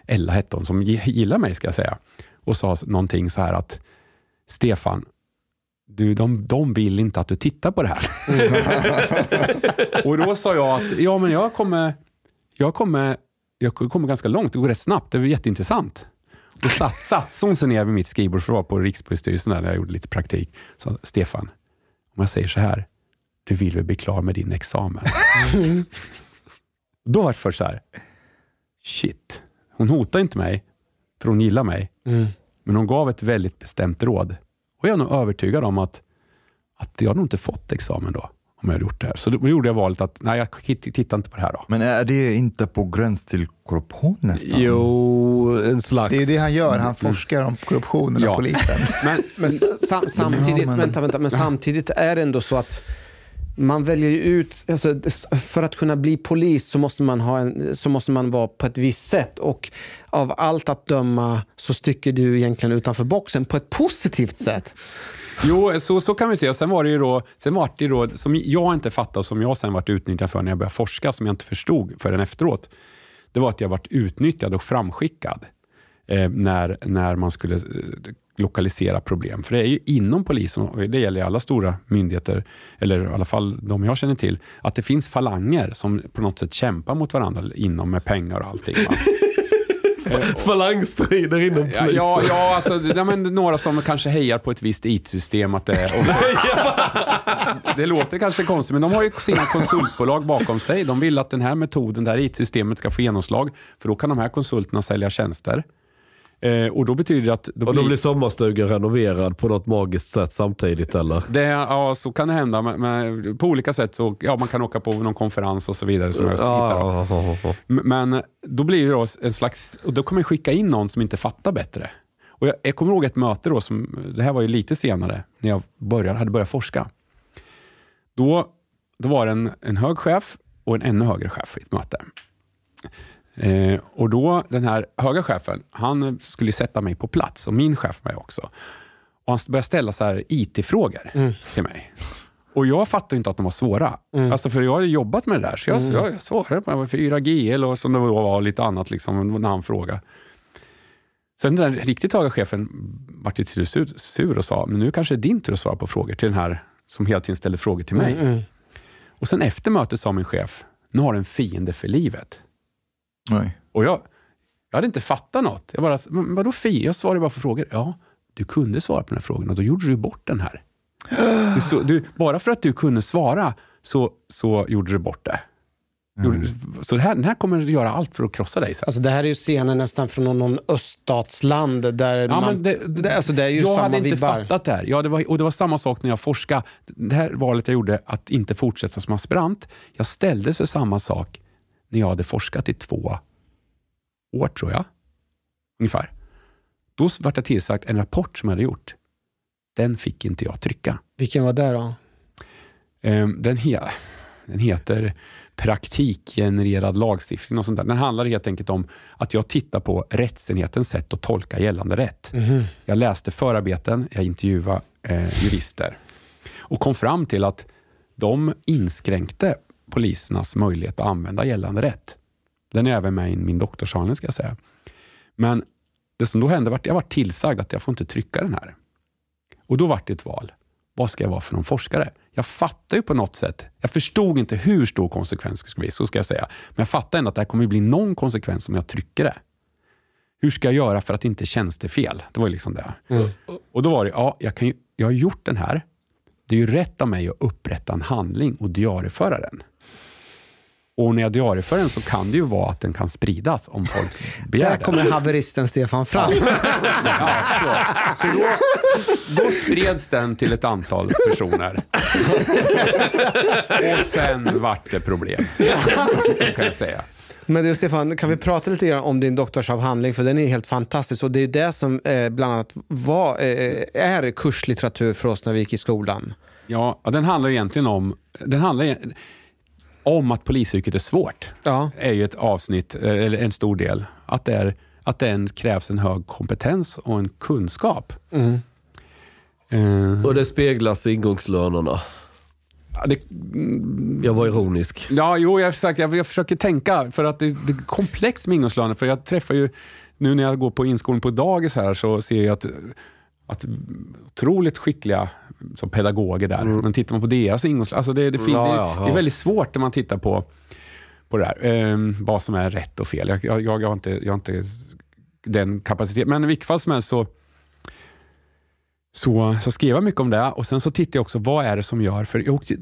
Ella hette hon, som gi- gillar mig ska jag säga. Och sa någonting så här att Stefan, du, de, de vill inte att du tittar på det här. och då sa jag att ja, men jag kommer, jag kommer, jag kommer ganska långt, det går rätt snabbt, det är jätteintressant. Då satt, satt hon sig ner vid mitt skrivbord, för att vara på Rikspolisstyrelsen där jag gjorde lite praktik. Så Stefan, om jag säger så här, du vill väl bli klar med din examen? Då var det först så här, shit, hon hotar inte mig, för hon gillar mig. Men hon gav ett väldigt bestämt råd. Och jag är nog övertygad om att, att jag nog inte fått examen då, om jag hade gjort det här. Så då gjorde jag valet att, nej, jag titt- tittar inte på det här då. Men är det inte på gräns till korruption nästan? Jo, en slags... Det är det han gör, han forskar om korruptionen Ja. och polisen. Men, Men sam, samtidigt, men- vänta, vänta, men samtidigt är det ändå så att man väljer ju ut, alltså, för att kunna bli polis så måste, man ha en, så måste man vara på ett visst sätt. Och av allt att döma så sticker du egentligen utanför boxen på ett positivt sätt. Jo, så, så kan vi se. Och sen var det ju då, sen var det ju då, som jag inte fattade och som jag sen varit utnyttjad för när jag började forska, som jag inte förstod förrän efteråt. Det var att jag varit utnyttjad och framskickad eh, när, när man skulle eh, lokalisera problem. För det är ju inom polisen, och det gäller alla stora myndigheter, eller i alla fall de jag känner till, att det finns falanger som på något sätt kämpar mot varandra inom med pengar och allting. Falangstrider inom Ja, polisen. ja, ja alltså, ja, men några som kanske hejar på ett visst IT-system. Att det, och, det låter kanske konstigt, men de har ju sina konsultbolag bakom sig. De vill att den här metoden, det här IT-systemet ska få genomslag, för då kan de här konsulterna sälja tjänster. Eh, och då betyder det att... Då Och då blir sommarstugan renoverad på något magiskt sätt samtidigt eller? det, ja, så kan det hända. Men, men på olika sätt så, ja, man kan åka på någon konferens och så vidare. Som jag ja, ja. M- Men då blir det då en slags, och då kommer jag skicka in någon som inte fattar bättre. Och jag, jag kommer ihåg ett möte då, som, det här var ju lite senare, när jag började, hade börjat forska. Då, då var det en, en hög chef och en ännu högre chef i ett möte. Eh, och då, den här höga chefen, han skulle sätta mig på plats och min chef jag också. Och han började ställa så här IT-frågor till mig. Och jag fattade inte att de var svåra. Alltså för jag hade jobbat med det där, så jag, jag, jag svarade på det. 4GL och som det var, lite annat liksom, när han frågade. Sen den där riktigt höga chefen vart lite sur, sur och sa, men nu kanske det är din tur att svara på frågor till den här som hela tiden ställer frågor till mig. Och sen efter mötet sa min chef, nu har du en fiende för livet. Oj. Och jag, jag hade inte fattat något. Jag bara, men vadå fi? Jag svarade bara på frågor. Ja, du kunde svara på den här frågan och då gjorde du bort den här. Du, så, du, bara för att du kunde svara så, så gjorde du bort det. Gjorde, så det här, den här kommer att göra allt för att krossa dig sen. Alltså det här är ju scener nästan från någon, någon öststatsland där Ja, man... men det, det, alltså det är ju jag samma hade inte vibbar. fattat det här. Ja, det var, och det var samma sak när jag forskade. Det här valet jag gjorde att inte fortsätta som aspirant. Jag ställdes för samma sak när jag hade forskat i två år, tror jag. Ungefär. Då vart jag tillsagt en rapport som jag hade gjort. Den fick inte jag trycka. Vilken var det då? Ehm, Den, he, den heter praktikgenererad lagstiftning och sånt där. Den handlar helt enkelt om att jag tittar på rättsenhetens sätt att tolka gällande rätt. Jag läste förarbeten, jag intervjuade eh, jurister och kom fram till att de inskränkte polisernas möjlighet att använda gällande rätt. Den är även med i min doktorsavhandling ska jag säga. Men det som då hände var att jag var tillsagd att jag får inte trycka den här. Och då var det ett val. Vad ska jag vara för någon forskare? Jag fattar ju på något sätt. Jag förstod inte hur stor konsekvens det skulle bli, så ska jag säga. Men jag fattar ändå att det här kommer bli någon konsekvens om jag trycker det. Hur ska jag göra för att inte känns det fel? Det var ju liksom det. Och då var det, ja, jag, kan ju, jag har gjort den här. Det är ju rätt av mig att upprätta en handling och diarieföra den. Och när jag diarieför den så kan det ju vara att den kan spridas om folk begär Där kommer haveristen Stefan fram. Ja, så så då, då spreds den till ett antal personer. Och sen vart det problem. kan jag säga. Men du Stefan, kan vi prata lite grann om din doktorsavhandling? För den är helt fantastisk och det är det som eh, bland annat var, eh, är kurslitteratur för oss när vi gick i skolan. Ja, den handlar egentligen om, den handlar om att polisyrket är svårt. Ja. är ju ett avsnitt, eller en stor del. Att det, är, att det en, krävs en hög kompetens och en kunskap. Eh, Och det speglas i ingångslönerna. ja, det, Jag var ironisk. Ja, jo, jag, försöker, jag, jag försöker tänka, för att det, det är komplext med ingångslöner. För jag träffar ju, nu när jag går på inskolning på dagis här, så ser jag att, att otroligt skickliga som pedagoger där. Men tittar man på deras ingångslöner, alltså det, det, fin- Ja, ja, ja. det är väldigt svårt när man tittar på, på det där. Ehm, vad som är rätt och fel. Jag, jag, jag, jag, har inte, jag har inte den kapaciteten. Men i vilket fall som helst så, så, så skrev jag mycket om det och sen så tittade jag också, vad är det som gör, för jag, åkte,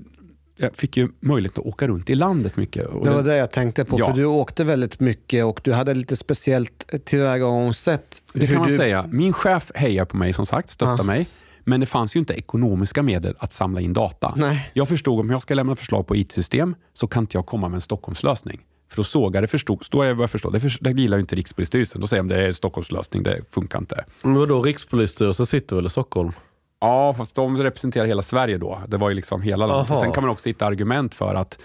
jag fick ju möjlighet att åka runt i landet mycket. Och Det var det jag tänkte på, Ja. för du åkte väldigt mycket och du hade lite speciellt tillvägagångssätt. Det kan man du, säga. Min chef hejar på mig som sagt, stöttar Ja. mig. Men det fanns ju inte ekonomiska medel att samla in data. Nej. Jag förstod om jag ska lämna förslag på IT-system så kan inte jag komma med en Stockholmslösning. För då sågar det förstod, då är jag förstår, det, för, det gillar ju inte Rikspolisstyrelsen. Då säger de det är en Stockholmslösning, det funkar inte. Men vadå, Rikspolisstyrelsen sitter väl i Stockholm? Ja, fast de representerar hela Sverige då. Det var ju liksom hela landet. Och sen kan man också hitta argument för att,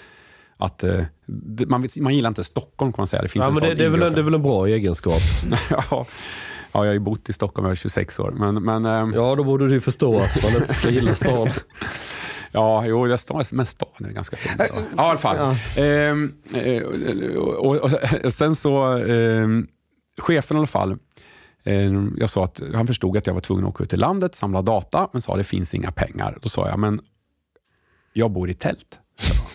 att eh, man, man gillar inte Stockholm kan man säga. Det finns Ja, en men det, det, är väl en, det är väl en bra egenskap. ja. Ja, jag har ju bott i Stockholm i över 26 år. Men, men, ehm, Ja, då borde du förstå att man inte ska gilla stan. Ja, jo, jag stan, men stan är ganska fin. Ja, i alla fall. Ehm, eh, och, och, och, sen så, ehm, chefen i alla fall, Eh, jag sa att han förstod att jag var tvungen att åka ut i landet, samla data, men sa att det finns inga pengar. Då sa jag, men jag bor i tält.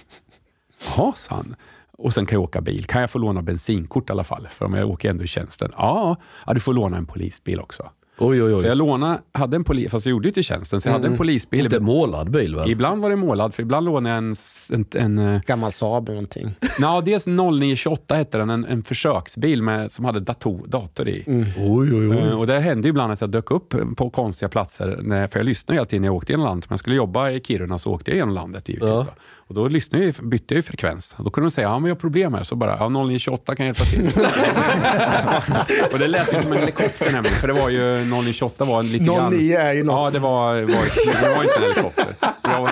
Jaha, sa han. Och sen kan jag åka bil. Kan jag få låna bensinkort i alla fall? För om jag åker ändå i tjänsten. Ja, ja du får låna en polisbil också. Oj, oj, oj. Så jag lånade, hade en polis, fast jag gjorde ju till tjänsten, så jag hade en polisbil. Inte målad bil väl? Ibland var det målad, för ibland lånade jag en... en, en eh, Gammal Saab någonting. Nå, dels 0928 hette den, en, en försöksbil med, som hade dator, dator i. Oj, oj, oj. Eh, Och det hände ibland att jag dök upp på konstiga platser, när, för jag lyssnade ju alltid när jag åkte genom landet. Om jag skulle jobba i Kiruna så åkte jag genom landet givetvis. Ja. Och då lyssnade jag, ju- bytte jag ju frekvens. Och då kunde de säga, ja men jag har problem här. Så bara, ja 0928 kan hjälpa till. och det lät ju som en helikopter nämligen, för det var ju 0928 var en lite grann... 09 är ju något. Ja, det var, var, det var inte en helikopter. Jag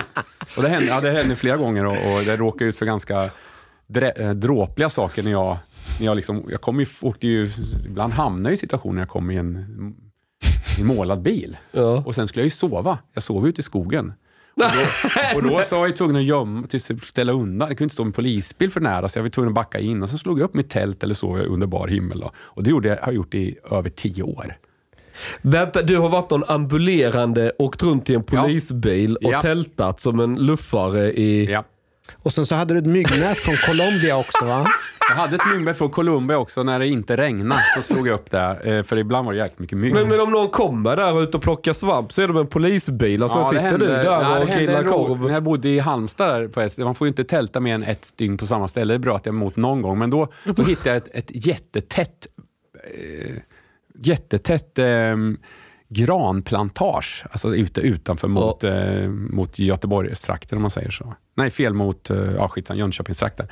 och det hände, ja, det hände flera gånger och, och det råkade ut för ganska drä, eh, dråpliga saker när jag, när jag liksom, jag kom ju, åkte ju, ibland hamnade jag i situationer när jag kom i en, i en målad bil. Ja. Och sen skulle jag ju sova. Jag sov ute i skogen. Och då, och då så var jag tvungen att gömma, till- ställa undan. Jag kunde inte stå med polisbil för nära, så jag var tvungen att backa in. Och så slog jag upp mitt tält eller sov under bar himmel. Då. Och det gjorde jag, har jag gjort i över tio år. Vänta, du har varit någon ambulerande, åkt runt i en polisbil och Ja. tältat som en luffare i... Ja. Och sen så hade du ett myggnät från Colombia också va? Jag hade ett myggbett från Colombia också när det inte regnade. Så slog jag upp det, eh, för ibland var det jäkligt mycket mygg. Men, men om någon kommer där ute och plockar svamp så är de en polisbil och sen Ja, det sitter hände- du där ja, det och hände grillar korv. När jag bodde i Halmstad, där på ett, man får ju inte tälta mer än ett dygn på samma ställe. Det bröt jag emot någon gång. Men då, då hittade jag ett, ett jättetätt, eh, jättetätt eh, granplantage. Alltså ute utanför mot, eh, mot Göteborgstrakten om man säger så. Nej, fel mot eh, ja, Jönköpingstrakten.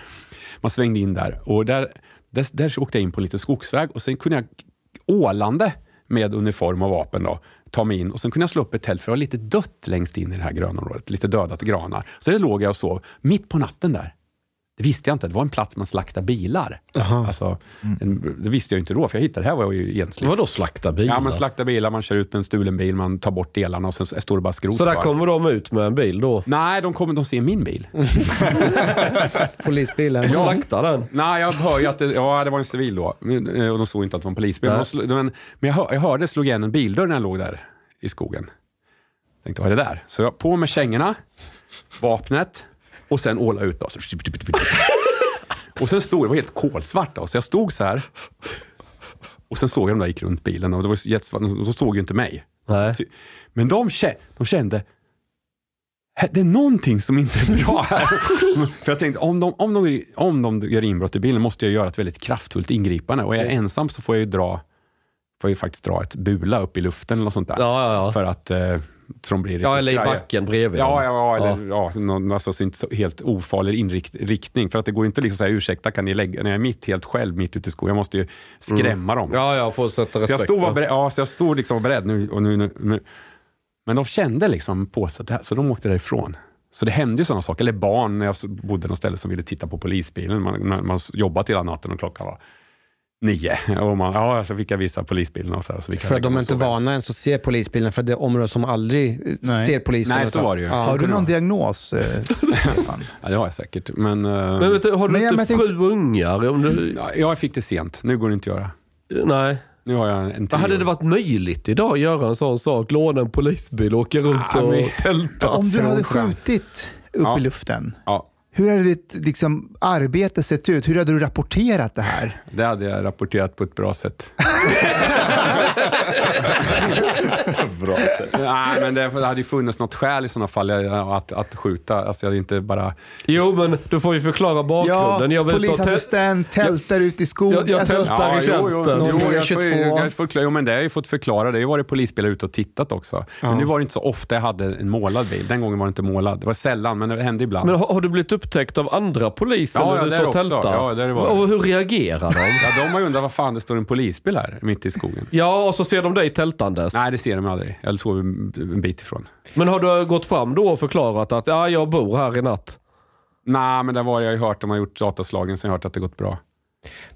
Man svängde in där och där, där, där åkte jag in på en liten skogsväg och sen kunde jag ålande med uniform och vapen då, ta mig in och sen kunde jag slå upp ett tält för det var lite dött längst in i det här grönområdet, lite dödat granar. Så det låg jag och sov mitt på natten där. Det visste jag inte, det var en plats man slaktar bilar. Alltså, en, det visste jag inte då, för jag hittade det här var ju ensligt. Vadå slakta bilar? Ja, man slaktar bilar, man kör ut med en stulen bil, man tar bort delarna och sen står det bara skrot Så där kvar. kommer de ut med en bil då? Nej, de kommer, de ser min bil. Polisbilen. Ja. Slaktar den? Nej, jag hör ju att det, ja, det var en civil då. Men, eh, Och de såg inte att det var en polisbil. Nej. Men, slog, men, men jag, hör, jag hörde slog igen en bildörr när jag låg där i skogen. Tänkte, vad är det där? Så jag på med kängorna, vapnet och sen åla ut. Då. Och sen stod det, var helt kolsvart då, så jag stod så här. Och sen såg jag de där gick runt bilen och det var jättesvart, de såg ju inte mig. Nej. Men de, de kände, "Här- det är någonting som inte är bra här. För jag tänkte, om de, om, de, om de gör inbrott i bilen måste jag göra ett väldigt kraftfullt ingripande. Och är jag ensam så får jag ju dra, får ju faktiskt dra ett bula upp i luften eller något sånt där. Ja, ja. För att eh, så de blir Ja, eller i backen bredvid. Ja, ja, eller ja. någon, alltså, så inte så helt ofarlig inrikt, riktning. För att det går inte att liksom säga ursäkta, kan ni lägga, när jag är mitt helt själv mitt ute i skogen, jag måste ju skrämma dem. Ja, ja, får sätta Så respekt. jag stod, var va? beredd, ja, så jag stod liksom beredd nu, och nu, nu, nu. Men de kände liksom på sig, så de åkte därifrån. Så det hände ju sådana saker. Eller barn, när jag så- bodde någonstans som ville titta på polisbilen. Man, när man jobbat hela natten och klockan var nio. Och man, ja, så fick jag visa polisbilen och så, här, så För att de är inte vana ens att se polisbilen för det är områden som aldrig eh, Nej. ser polisen. Nej, så var det ju. Ja. Har du någon diagnos, eh, Stefan? Ja, det har jag säkert. Men, eh, Men du, har du Men inte men jag sju ungar? Om du, ja, jag fick det sent. Nu går det inte att göra. nej. Nu har jag en tio hade år. det varit möjligt idag att göra en sån sak? Låna en polisbil och åka runt och men- tälta? Om du hade skjutit upp Ja. i luften, Ja, hur hade ditt liksom, arbete sett ut? Hur hade du rapporterat det här? det hade jag rapporterat på ett bra sätt. bra sätt. Nej, men det, det hade ju funnits något skäl i sådana fall eh, att, att skjuta. Alltså jag hade inte bara... Jo, men du får ju förklara bakgrunden. Ja, jag vill ta tä- polisassistent, tältar ute i skogen. Jag- jag Alltså, tältar. i tjänsten. Jo, jo, Någon jag, får, 22. jag förklara, jo, men det har jag ju fått förklara. Det har ju varit polisbilar ute och tittat också. Men nu var det inte så ofta jag hade en målad bil. Den gången var det inte målad. Det var sällan, men det hände ibland. Men har, har du blivit upptäckt av andra poliser Ja, när ja, är det ute och tältar? Ja, det är det var. och hur reagerar de? Ja, de har ju undrat vad fan det står en polisbil här mitt i skogen. ja, och så ser de dig tältandes. Nej, det ser de aldrig. Jag sov en, bit ifrån. Men har du gått fram då och förklarat att ja, jag bor här i natt? Nej, men där var det jag ju hört. De har gjort dataslagen, så jag har hört att det gått bra.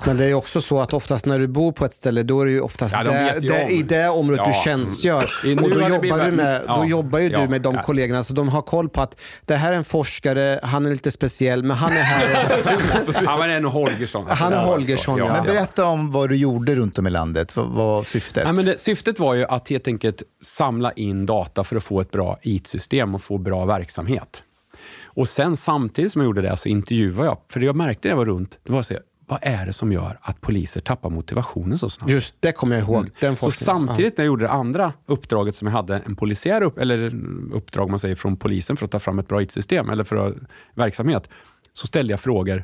Men det är också så att oftast när du bor på ett ställe, då är det ju oftast Ja, de där, där, i det området Ja. du tjänstgör. Nu Och då jobbar, du med, då jobbar ju Ja. du med de Ja. kollegorna, så de har koll på att det här är en forskare, han är lite speciell, men han är här. Han var en Holgersson. Han är Holgersson, ja. Men berätta om vad du gjorde runt om i landet. Vad var syftet? Ja, men det, syftet var ju att helt enkelt samla in data för att få ett bra IT-system och få bra verksamhet. Och sen samtidigt som jag gjorde det så intervjuade jag, för det jag märkte när jag var runt, det var så här, vad är det som gör att poliser tappar motivationen så snabbt? Just det kommer jag ihåg. Den Mm. Så forskningen. samtidigt när jag gjorde det andra uppdraget som jag hade, en polisiär upp, eller uppdrag man säger från polisen för att ta fram ett bra IT-system eller för verksamhet, så ställde jag frågor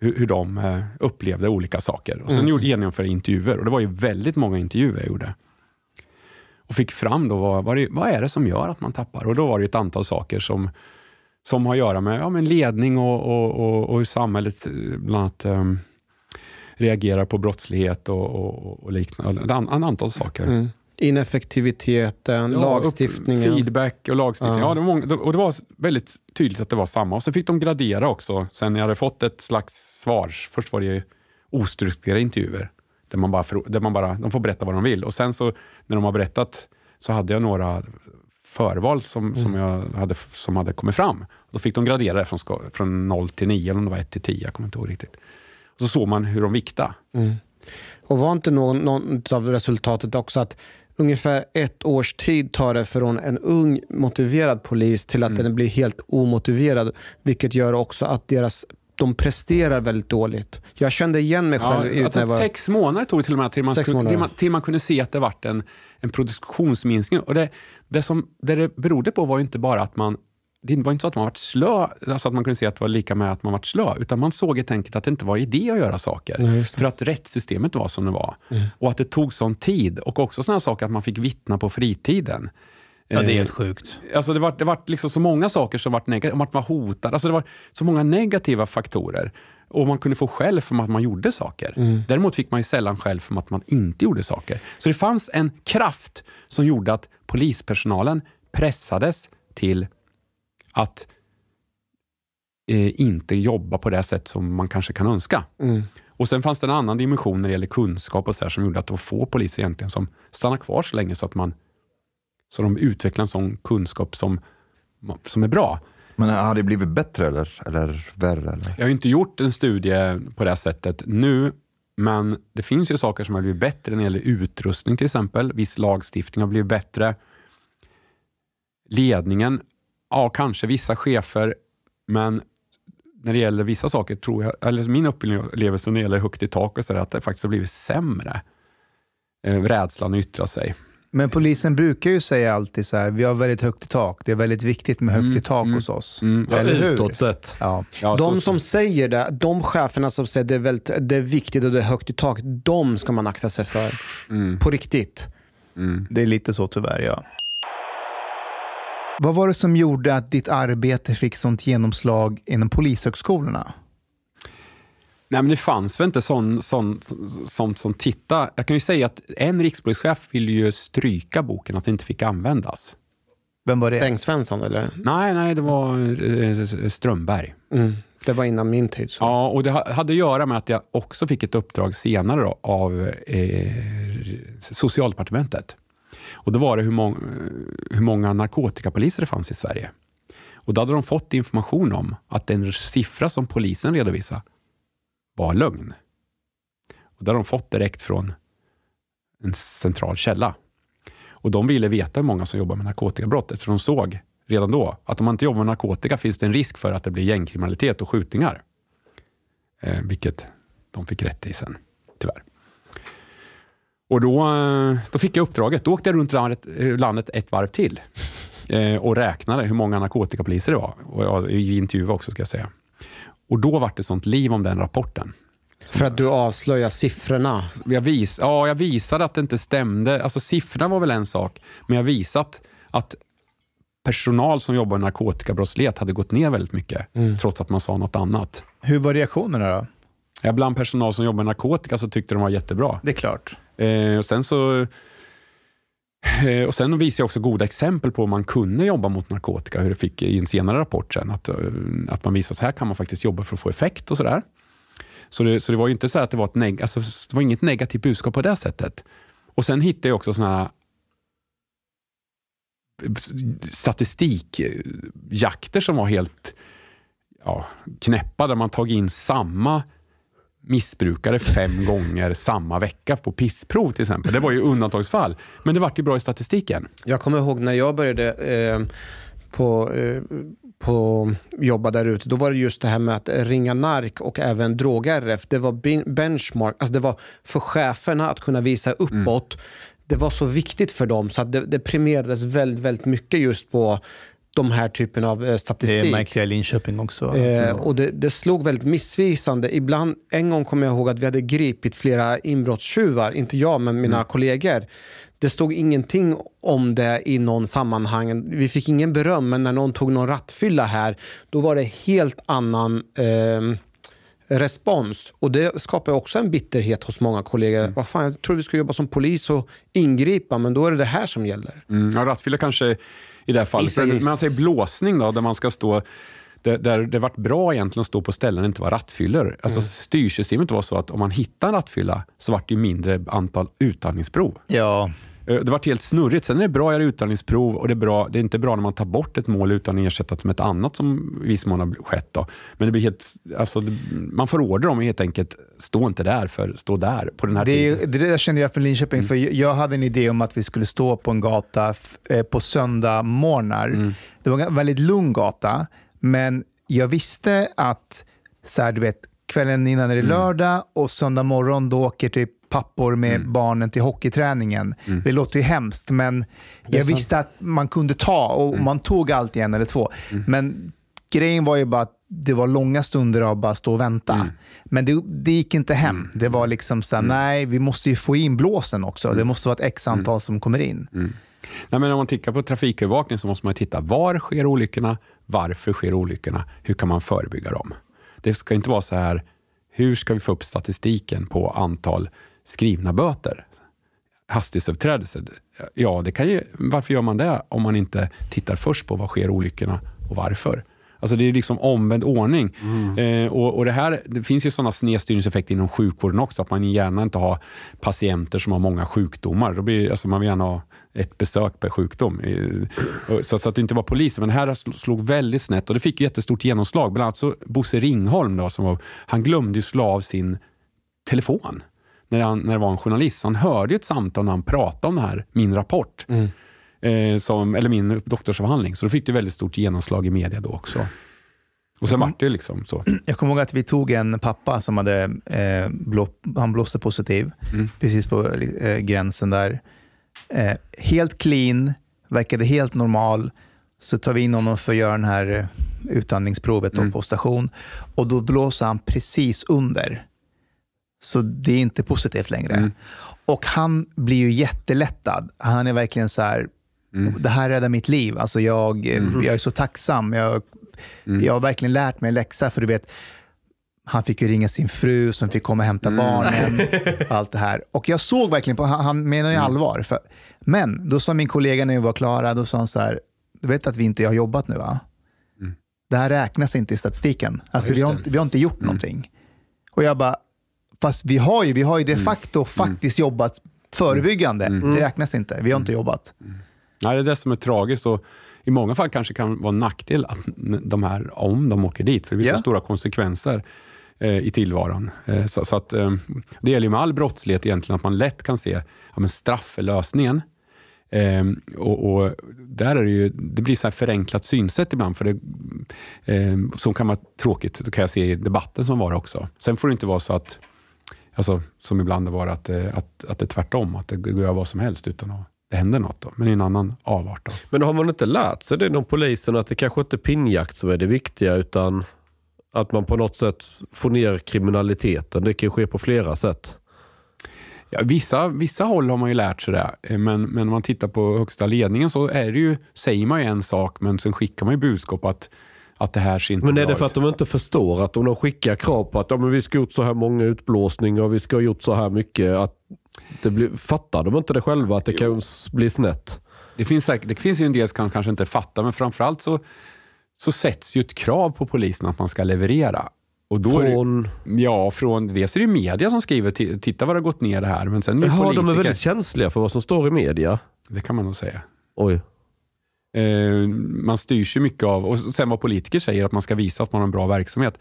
hur, hur de eh, upplevde olika saker. Och sen Mm. gjorde, genomförde jag intervjuer och det var ju väldigt många intervjuer jag gjorde. Och fick fram då vad, vad, det, vad är det som gör att man tappar? Och då var det ett antal saker som, som har att göra med, ja, med ledning och, och, och, och hur samhället eh, bland annat um, reagerar på brottslighet och, och, liknande. Ett an- antal saker. Mm. Ineffektiviteten, Ja, lagstiftningen. Upp, feedback och lagstiftning. Ja. Ja. det många, och det var väldigt tydligt att det var samma. Och så fick de gradera också, sen jag hade fått ett slags svar. Först var det ju ostrukturerade intervjuer, där man bara, där man bara, de får berätta vad de vill. Och sen så, när de har berättat, så hade jag några förval som, som, jag hade, som hade kommit fram. Då fick de gradera det från, från 0 till 9, eller om det var 1 till 10, jag kommer inte ihåg riktigt. Och så såg man hur de viktade. Mm. Och var inte någon, någon av resultatet också att ungefär ett års tid tar det från en ung motiverad polis till att Mm. den blir helt omotiverad, vilket gör också att deras de presterar väldigt dåligt. Jag kände igen mig själv. Ja, alltså var, Sex månader tog det till och med till man, skulle, till man, till man kunde se att det vart en, en produktionsminskning. Och det, det, som, det det berodde på var ju inte bara att man det var inte så att man var slö, alltså att man kunde se att det var lika med att man var slö, utan man såg helt enkelt att det inte var idé att göra saker. Nej, för att rättssystemet var som det var. Mm. Och att det tog sån tid. Och också sådana saker att man fick vittna på fritiden. Ja, det är Eh, helt sjukt. Alltså det var, det var liksom så många saker som var negativa, man var hotad. Alltså det var så många negativa faktorer. Och man kunde få skäll för att man gjorde saker. Mm. Däremot fick man ju sällan skäll för att man inte gjorde saker. Så det fanns en kraft som gjorde att polispersonalen pressades till att eh, inte jobba på det sätt som man kanske kan önska. Mm. Och Sen fanns det en annan dimension när det gäller kunskap och så här, som gjorde att det var få poliser egentligen som stannade kvar så länge så att man så de utvecklar en sån kunskap som, som är bra. Men har det blivit bättre eller, eller värre? Eller? Jag har inte gjort en studie på det sättet nu, men det finns ju saker som har blivit bättre när det gäller utrustning till exempel. Viss lagstiftning har blivit bättre. Ledningen, ja kanske vissa chefer, men när det gäller vissa saker tror jag, eller min upplevelse när det gäller högt i tak och så där, att det faktiskt har blivit sämre. Eh, rädslan att yttra sig. Men polisen brukar ju säga alltid så här, vi har väldigt högt i tak. Det är väldigt viktigt med högt i tak hos oss. Mm. Eller hur? Utåt sett. Ja. Ja, de så- som säger det, de cheferna som säger det är, väldigt, det är viktigt och det är högt i tak, de ska man akta sig för. Mm. På riktigt. Mm. Det är lite så tyvärr, ja. Vad var det som gjorde att ditt arbete fick sånt genomslag inom polishögskolorna? Nej, men det fanns väl inte sån, sån, sånt som titta. Jag kan ju säga att en rikspolischef ville ju stryka boken, att det inte fick användas. Vem var det? Bengt Svensson eller? Nej, nej, det var eh, Strömberg. Mm. Det var innan min tid. Så. Ja, och det ha- hade att göra med att jag också fick ett uppdrag senare då, av eh, Socialdepartementet. Och då var det hur, mång, hur många narkotikapoliser det fanns i Sverige. Och då hade de fått information om att den siffra som polisen redovisade var lögn. Och det har de fått direkt från en central källa. Och de ville veta hur många som jobbar med narkotikabrott, eftersom de såg redan då att om man inte jobbar med narkotika finns det en risk för att det blir gängkriminalitet och skjutningar. Eh, vilket de fick rätt i sen, tyvärr. Och då, eh, då fick jag uppdraget. Då åkte jag runt landet, eh, landet ett varv till eh, och räknade hur många narkotikapoliser det var. Och jag, I också ska jag säga. Och då var det sånt liv om den rapporten. För att du avslöjar siffrorna. Jag, vis, ja, jag visade att det inte stämde. Alltså siffrorna var väl en sak, men jag visat att personal som jobbar med narkotikabrottslighet hade gått ner väldigt mycket, trots att man sa något annat. Hur var reaktionerna då? Ja, bland personal som jobbar med narkotika så tyckte de var jättebra. Det är klart. Eh, och sen så Eh, och sen visade jag också goda exempel på hur man kunde jobba mot narkotika, hur det fick i en senare rapport sen, att, eh, att man visade så här kan man faktiskt jobba för att få effekt och sådär. Så det, så det var ju inte så att det var, ett neg- alltså, det var inget negativt budskap på det sättet. Och sen hittade jag också såna här statistikjakter som var helt ja, knäppa, där man tagit in samma missbrukare fem gånger samma vecka på pissprov till exempel. Det var ju undantagsfall, men det vart ju bra i statistiken. Jag kommer ihåg när jag började eh, på, eh, på jobba där ute, då var det just det här med att ringa nark och även drog-RF. Det var benchmark, alltså det var för cheferna att kunna visa uppåt. Det var så viktigt för dem, så att det, det premierades väldigt, väldigt mycket just på de här typen av eh, statistik. Det märkte jag i Linköping också. Eh, och det, det slog väldigt missvisande. Ibland, en gång kommer jag ihåg att vi hade gripit flera inbrottstjuvar, inte jag men mina kollegor. Det stod ingenting om det i någon sammanhang. Vi fick ingen beröm, men när någon tog någon rattfylla här, då var det helt annan eh, respons. Och det skapar också en bitterhet hos många kollegor. Vad fan, jag tror vi ska jobba som polis och ingripa, men då är det det här som gäller. Mm, ja, rattfylla kanske i det här fallet. Men man säger blåsning då, där man ska stå där, där det varit bra egentligen att stå på ställen där det inte var rattfyllor. Alltså Styrsystemet var så att om man hittade en rattfylla så var det mindre antal utandningsprov. Ja, Det var helt snurrigt. Sen är det bra att göra utandningsprov och det är, bra, det är inte bra när man tar bort ett mål utan att ersätta det med ett annat som i viss mån har skett. Då. Men det blir helt, alltså, man får order om helt enkelt, stå inte där för stå där på den här det, tiden. det där kände jag för Linköping, för jag hade en idé om att vi skulle stå på en gata eh, på söndag morgnar. Det var en väldigt lugn gata, men jag visste att så här, du vet, kvällen innan är det lördag och söndag morgon då åker typ pappor med barnen till hockeyträningen. Det låter ju hemskt, men jag sant. visste att man kunde ta och man tog alltid en eller två. Men grejen var ju bara att det var långa stunder av bara stå och vänta. Men det, det gick inte hem. Det var liksom så här, nej, vi måste ju få in blåsen också. Det måste vara ett x antal som kommer in. Nej, men om man tittar på trafikövervakning så måste man titta var sker olyckorna, varför sker olyckorna, hur kan man förebygga dem? Det ska inte vara så här, hur ska vi få upp statistiken på antal skrivna böter? Hastighetsöverträdelser, ja, det kan ju, varför gör man det om man inte tittar först på var sker olyckorna och varför? Alltså det är liksom omvänd ordning. Eh, och, och det, här, det finns ju sådana snedstyrningseffekter inom sjukvården också, att man gärna inte har patienter som har många sjukdomar. Då blir, alltså man vill gärna ha ett besök per sjukdom. Eh, Så, så att det inte var polisen. Men det här sl- slog väldigt snett och det fick jättestort genomslag. Bland annat så Bosse Ringholm, då, som var, han glömde slå av sin telefon när, han, när det var en journalist. Så han hörde ett samtal när han pratade om det här, min rapport. Eh, som, eller min doktorsavhandling. Så då fick det väldigt stort genomslag i media då också. Och sen vart det liksom så. Jag kommer ihåg att vi tog en pappa som hade eh, blå, han blåste positiv, precis på eh, gränsen där. Eh, helt clean, verkade helt normal. Så tar vi in honom för att göra den här utandningsprovet då på station. Och då blåser han precis under. Så det är inte positivt längre. Och han blir ju jättelättad. Han är verkligen så här, det här räddar mitt liv. Alltså jag, jag är så tacksam. Jag, jag har verkligen lärt mig en läxa. För du vet, han fick ju ringa sin fru som fick komma och hämta barnen. Och allt det här. Och jag såg verkligen på, han, han menar ju allvar. För, men då sa min kollega när vi var klara, då sa han så här, du vet att vi inte har jobbat nu va? Det här räknas inte i statistiken. Alltså, vi, har inte, vi har inte gjort någonting. Och jag bara, fast vi har ju, vi har ju de facto faktiskt jobbat förebyggande. Det räknas inte, vi har inte jobbat. Nej, det är det som är tragiskt och i många fall kanske kan vara en nackdel att de här, om de åker dit, för det blir Ja. så stora konsekvenser eh, i tillvaron. Eh, så, så att, eh, det gäller ju med all brottslighet egentligen, att man lätt kan se ja, men straff är lösningen. Eh, och, och där är det ju, det blir så här förenklat synsätt ibland, för det, eh, som kan vara tråkigt, det kan jag se i debatten som var också. Sen får det inte vara så att, alltså, som ibland det var, att, eh, att, att det är tvärtom, att det går att göra vad som helst utan att det händer något. Då. Men i en annan avart. Då. Men har man inte lärt sig det inom polisen att det kanske inte är pinnjakt som är det viktiga utan att man på något sätt får ner kriminaliteten. Det kan ske på flera sätt. Ja, vissa, vissa håll har man ju lärt sig det, Eh, men, men om man tittar på högsta ledningen så är det ju, säger man ju en sak, men sen skickar man ju budskap att, att det här ser inte Men är det för att de inte förstår att om de skickar krav på att ja, men vi ska ha gjort så här många utblåsningar och vi ska ha gjort så här mycket. Att det blir, fattar de inte det själva att det kan s- bli snett? Det finns, säkert, det finns ju en del som kan kanske inte fatta, men framförallt så, så sätts ju ett krav på polisen att man ska leverera. Och då är det- Från... Ja, från dels är det media som skriver "Ti- titta vad det har gått ner det här, men sen Jaha, politiker. de är väldigt känsliga för vad som står i media. Det kan man nog säga. Oj. Eh, man styrs ju mycket av, och sen vad politiker säger, att man ska visa att man har en bra verksamhet.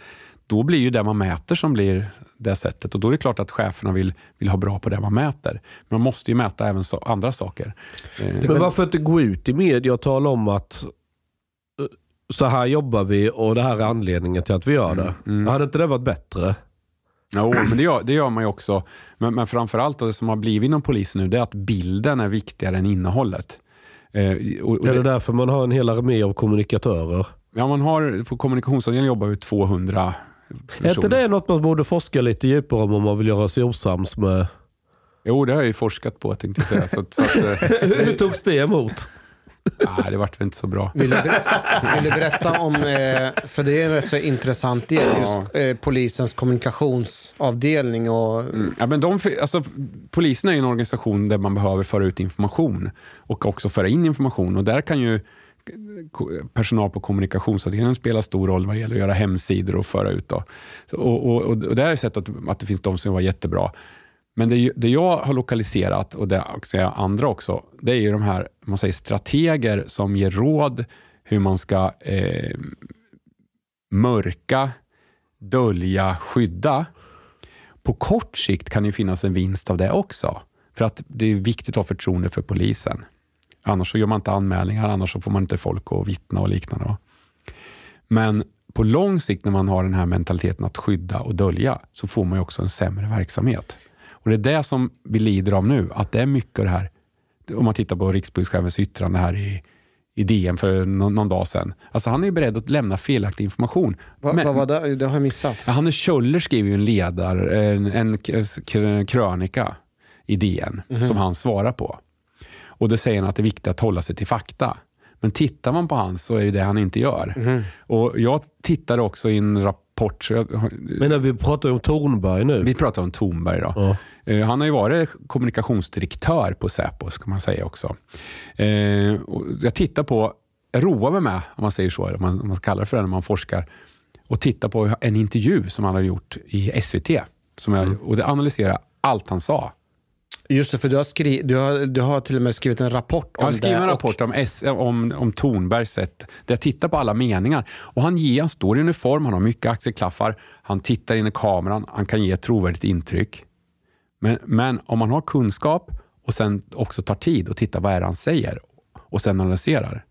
Då blir ju det man mäter som blir det sättet och då är det klart att cheferna vill, vill ha bra på det man mäter. Men man måste ju mäta även så, andra saker. Eh, Men varför inte gå ut i media och tala om att eh, så här jobbar vi och det här är anledningen till att vi gör det. Mm, Hade inte det varit bättre? Jo, men det gör, det gör man ju också. Men, men framförallt det som har blivit inom polisen nu, det är att bilden är viktigare än innehållet. Eh, och, och är det därför man har en hel armé av kommunikatörer? Ja, man har, på kommunikationsavdelningen jobbar vi 200 Är inte det något man borde forska lite djupare om om man vill göra sig osams med? Jo, det har jag ju forskat på tänkte jag säga. Så, så att, eh, Hur togs det emot? Nej, det vart väl inte så bra. Vill du, ber- vill du berätta om, eh, för det är en rätt så intressant del, just eh, polisens kommunikationsavdelning och Mm. Ja, men de, alltså, polisen är ju en organisation där man behöver föra ut information och också föra in information. Och där kan ju personal på kommunikationsavdelningen spela stor roll vad gäller att göra hemsidor och föra ut. Då. Och, och, och där har jag sett att, att det finns de som var jättebra. Men det, det jag har lokaliserat, och det också andra också, det är ju de här man säger, strateger som ger råd hur man ska eh, mörka, dölja, skydda. På kort sikt kan det finnas en vinst av det också. För att det är viktigt att ha förtroende för polisen. Annars så gör man inte anmälningar, annars så får man inte folk att vittna och liknande. va. Men på lång sikt när man har den här mentaliteten att skydda och dölja så får man ju också en sämre verksamhet. Och Det är det som vi lider av nu, att det är mycket av det här. Om man tittar på rikspolischefens yttrande här i, i DN för någon, någon dag sedan. Alltså han är beredd att lämna felaktig information. vad, Men- vad var det? Det har jag missat. Ja, Hannes Kjöller skriver ju en ledare, en, en krönika i DN som han svarar på. Och då säger han att det är viktigt att hålla sig till fakta. Men tittar man på han så är det det han inte gör. Och Jag tittade också i en rapport, så jag, Men när vi pratar om Tornberg nu. vi pratar om Thornberg. Då. Ja. Eh, Han har ju varit kommunikationsdirektör på Säpo, ska man säga också. Eh, jag tittar på, jag roar mig med, om man säger så, om man, om man kallar det för det när man forskar, och tittar på en intervju som han har gjort i SVT. Som jag, och det analyserar allt han sa. Just det, för du har, skri, du, har, du har till och med skrivit en rapport om Jag har skrivit det. en och- rapport om, S, om, om Thornbergs sätt, där jag tittar på alla meningar. Och han, ger, han står i uniform, han har mycket axelklaffar, han tittar in i kameran, han kan ge ett trovärdigt intryck. Men, men om man har kunskap och sen också tar tid och tittar vad är det han säger och sen analyserar,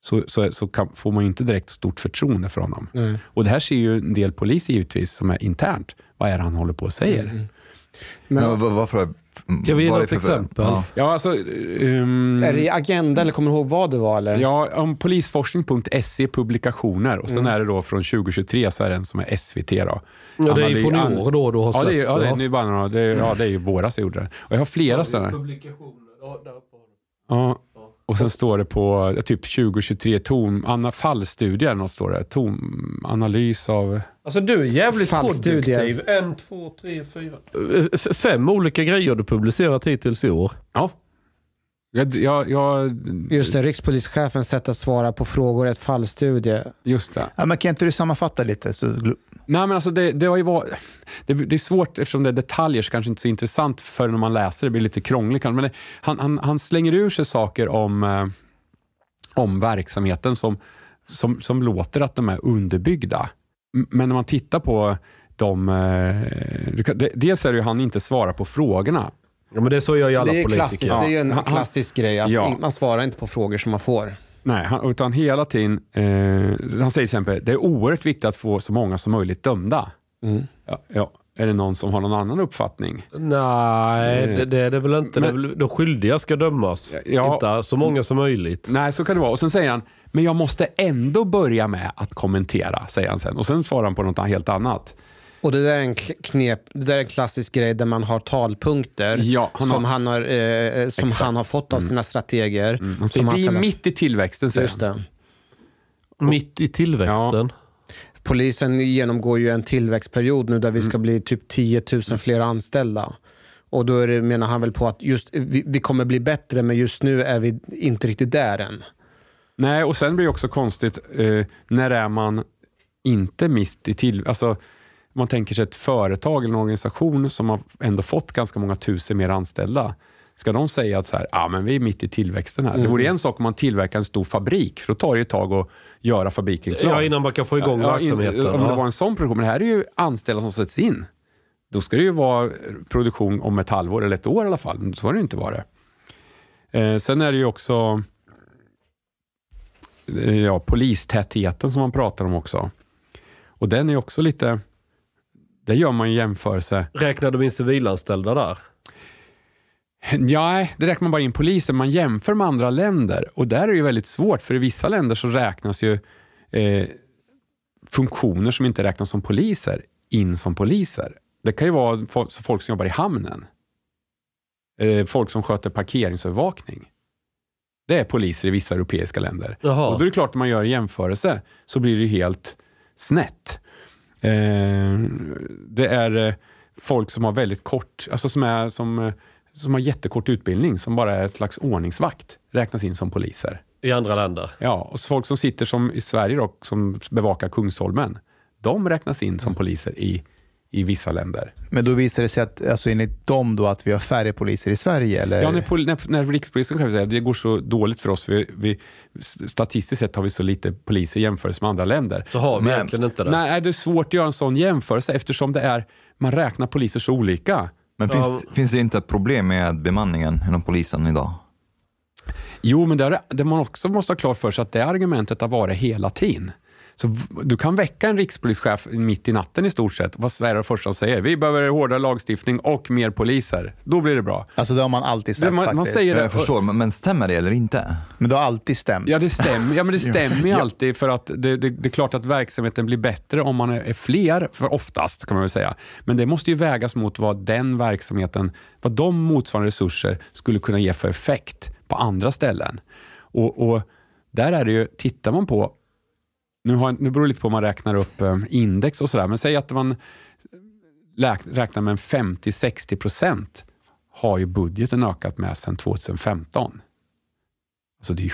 så, så, så kan, får man ju inte direkt stort förtroende för honom. Nej. Och det här ser ju en del poliser givetvis som är internt. Vad är det han håller på och säger? Men, Men var- varför? Kan vi ge något exempel? Ja. Ja, alltså... ehm, Är det i Agenda eller kommer du ihåg vad det var? Eller? Ja, om polisforskning.se publikationer och sen Mm. är det då från 2023 så är det en som är SVT. Då. Ja, det är ju från i år då du har Ja, det är, ja, det är, släppt nu bara några, det är, ja, det är ju våras jag gjorde det. Och jag har flera sådana. Ja. Och sen står det på typ 2023 tom, Anna fallstudier, något står det. Tom, analys av... Alltså du är jävligt Fallstudier. produktiv. En, två, tre, fyra. Eh, f- Fem olika grejer du publicerat hittills i år. Ja. Jag, jag, jag, Just det, rikspolischefens sätt att svara på frågor, ett fallstudie. Just det. Ja, men kan inte du sammanfatta lite? Så, Nej, men alltså det, det, har ju varit, det, det är svårt eftersom det är detaljer så kanske inte så intressant för när man läser det. blir lite krångligt. kanske. Men det, han, han, han slänger ur sig saker om, eh, om verksamheten som, som, som låter att de är underbyggda. Men när man tittar på de... Eh, dels är det ju han inte svarar på frågorna. Ja, men det är så gör ju alla Det är, politiker. klassiskt, det är ju en Ja, han- klassisk grej att Ja. man svarar inte på frågor som man får. Nej, han, utan hela tiden... Eh, han säger till exempel, det är oerhört viktigt att få så många som möjligt dömda. Mm. Ja, ja. Är det någon som har någon annan uppfattning? Nej, det, det är det väl inte. Men- det väl, de skyldiga ska dömas. Ja. Inte så många som möjligt. Nej, så kan det vara. Och sen säger han, men jag måste ändå börja med att kommentera, säger han sen. Och sen svarar han på något helt annat. Och det där är en knep, det där är en klassisk grej där man har talpunkter Ja, han som, har- han har, eh, som Exakt. han har fått av sina strateger. Han Som säger, han vi är mitt i tillväxten, säger Just han. det. Mitt i tillväxten. Polisen genomgår ju en tillväxtperiod nu där vi ska bli typ 10 000 fler anställda. Och då det, menar han väl på att just, vi, vi kommer bli bättre men just nu är vi inte riktigt där än. Nej, och sen blir det också konstigt, eh, när är man inte mitt i till... Alltså, man tänker sig ett företag eller en organisation som har ändå fått ganska många tusen mer anställda. Ska de säga att så här, ah, men vi är mitt i tillväxten här. Det vore en sak om man tillverkar en stor fabrik, för då tar det ju ett tag att göra fabriken klar. Ja, innan man kan få igång Ja, in- verksamheten. Om det var en sån produktion. Men det här är ju anställda som sätts in. Då ska det ju vara produktion om ett halvår eller ett år i alla fall. Så har det ju inte varit. Eh, sen är det ju också eh, ja, polistätheten som man pratar om också. Och den är också lite... Där gör man ju jämförelse. Räknar de in civilanställda där? Ja, det räknar man bara in poliser. Man jämför med andra länder och där är det ju väldigt svårt för i vissa länder så räknas ju eh, funktioner som inte räknas som poliser in som poliser. Det kan ju vara fo- folk som jobbar i hamnen. Eh, folk som sköter parkeringsövervakning. Det är poliser i vissa europeiska länder. Jaha. Och då är det klart att man gör en jämförelse så blir det ju helt snett. Eh, det är eh, folk som har väldigt kort, alltså som, är, som, eh, som har jättekort utbildning, som bara är ett slags ordningsvakt, räknas in som poliser. I andra länder? Ja, och folk som sitter som i Sverige då, som bevakar Kungsholmen, de räknas in som poliser i, i vissa länder. Men då visar det sig att, alltså enligt dem då, att vi har färre poliser i Sverige? Eller? Ja, när, pol- när, när Rikspolisen själv säger att det går så dåligt för oss, vi, vi, statistiskt sett har vi så lite poliser i jämförelse med andra länder. Så har vi Men- egentligen inte det? Nej, det är svårt att göra en sån jämförelse eftersom det är, man räknar poliser så olika. Men finns, finns det inte ett problem med bemanningen inom polisen idag? Jo, men det, är, det man också måste ha klart för sig att det argumentet har varit hela tiden. Så du kan väcka en rikspolischef mitt i natten i stort sett. Vad första som säger. Vi behöver hårdare lagstiftning och mer poliser. Då blir det bra. Alltså det har man alltid sagt Det- man- man faktiskt. säger det- Jag förstår, men, stämmer det eller inte? Men det har alltid stämt. Ja, det stämmer, ja, men det stämmer ju alltid för att det, det, det är klart att verksamheten blir bättre om man är, är fler, för oftast kan man väl säga. Men det måste ju vägas mot vad den verksamheten, vad de motsvarande resurser skulle kunna ge för effekt på andra ställen. Och, och där är det ju, tittar man på, nu, har, nu beror det lite på om man räknar upp eh, index och sådär, men säg att man räknar med en 50-60 procent har ju budgeten ökat med sedan 2015. Alltså det är ju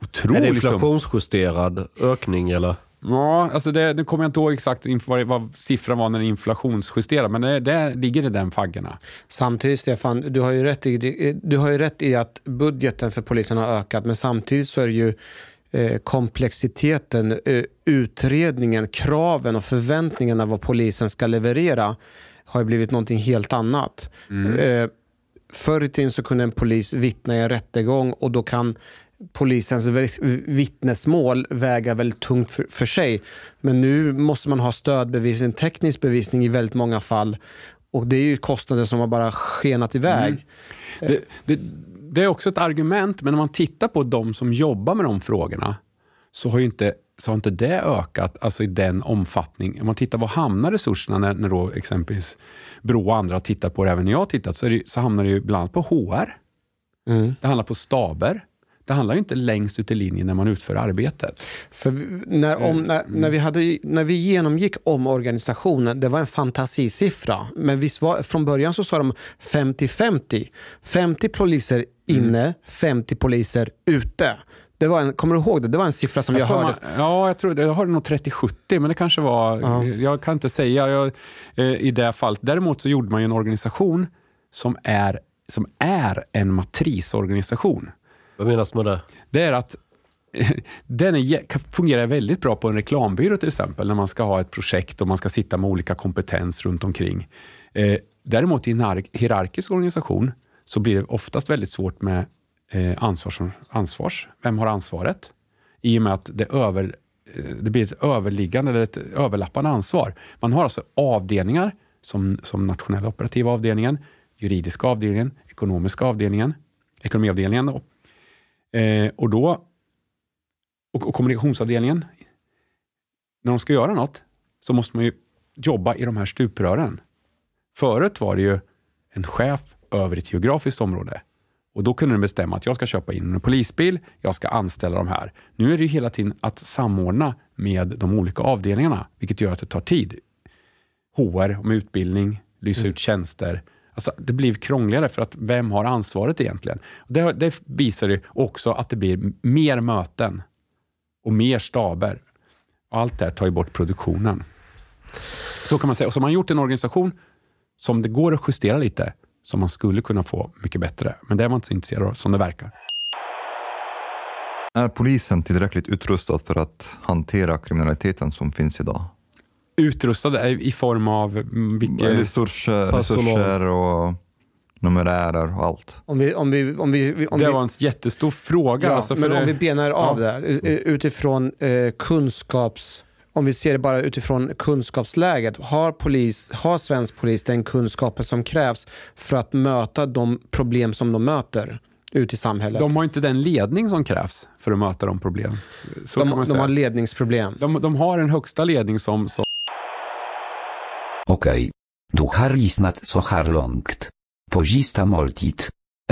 otroligt. Är det inflationsjusterad ökning eller? Ja, alltså det, nu kommer jag inte ihåg exakt vad, vad siffran var när den är inflationsjusterad, men det, det ligger i den faggorna. Samtidigt Stefan, du har, ju rätt i, du har ju rätt i att budgeten för polisen har ökat, men samtidigt så är det ju eh, komplexiteten, eh, utredningen, kraven och förväntningarna vad polisen ska leverera har blivit någonting helt annat. Eh, förr i tiden så kunde en polis vittna i en rättegång och då kan polisens vi- vittnesmål väga väldigt tungt för, för sig. Men nu måste man ha stödbevisning, teknisk bevisning i väldigt många fall. Och det är ju kostnader som har bara skenat iväg. Det, det, det är också ett argument, men när man tittar på de som jobbar med de frågorna så har ju inte, så har inte det ökat alltså i den omfattning. Om man tittar var hamnar resurserna när, när då exempelvis Brå och andra har tittat på det, även när jag har tittat, så, det, så hamnar det ju bland annat på HR. Mm. Det handlar på staber. Det handlar ju inte längst ut i linjen när man utför arbetet. För när, om, när, när, vi hade, när vi genomgick omorganisationen, det var en fantasisiffra. Men visst var, från början så sa de 50-50. 50 poliser inne, 50 poliser ute. Det var en, kommer du ihåg det? Det var en siffra som jag, får hörde. man- ja, jag tror. Jag har nog 30-70, men det kanske var... Ja. Jag kan inte säga jag, eh, i det fallet. Däremot så gjorde man ju en organisation som är, som är en matrisorganisation. Vad menas med det? Det är att den är, fungerar väldigt bra på en reklambyrå till exempel, när man ska ha ett projekt och man ska sitta med olika kompetens runt omkring. Eh, däremot i en hier- hierarkisk organisation så blir det oftast väldigt svårt med eh, ansvars, ansvars. Vem har ansvaret? I och med att det, över, eh, det blir ett överliggande eller ett överlappande ansvar. Man har alltså avdelningar som, som nationella operativa avdelningen, juridiska avdelningen, ekonomiska avdelningen, ekonomiavdelningen då. Eh, och då och, och kommunikationsavdelningen, när de ska göra något så måste man ju jobba i de här stuprören. Förut var det ju en chef över ett geografiskt område. Och Då kunde den bestämma att jag ska köpa in en polisbil, jag ska anställa de här. Nu är det ju hela tiden att samordna med de olika avdelningarna, vilket gör att det tar tid. HR med utbildning, lysa ut tjänster. Alltså, det blir krångligare för att vem har ansvaret egentligen? Det, det visar ju också att det blir mer möten och mer staber. Och allt det här tar ju bort produktionen. Så kan man säga. Och så har man gjort en organisation som det går att justera lite, som man skulle kunna få mycket bättre. Men det är man inte så intresserad av, som det verkar. Är polisen tillräckligt utrustad för att hantera kriminaliteten som finns idag? Utrustade är i form av mm, vilka... Resurser, resurser och numerärer och allt. Om vi, om vi, om vi, om det var en jättestor fråga. Ja, alltså, för men det- om vi benar av Ja. det utifrån eh, kunskaps... Om vi ser det bara utifrån kunskapsläget. Har, polis, har svensk polis den kunskapen som krävs för att möta de problem som de möter ute i samhället? De har inte den ledning som krävs för att möta de problem. Så De- kan man de har ledningsproblem. De, de har en högsta ledning som, som Okej. Du har lyssnat så här långt. På sista måltid.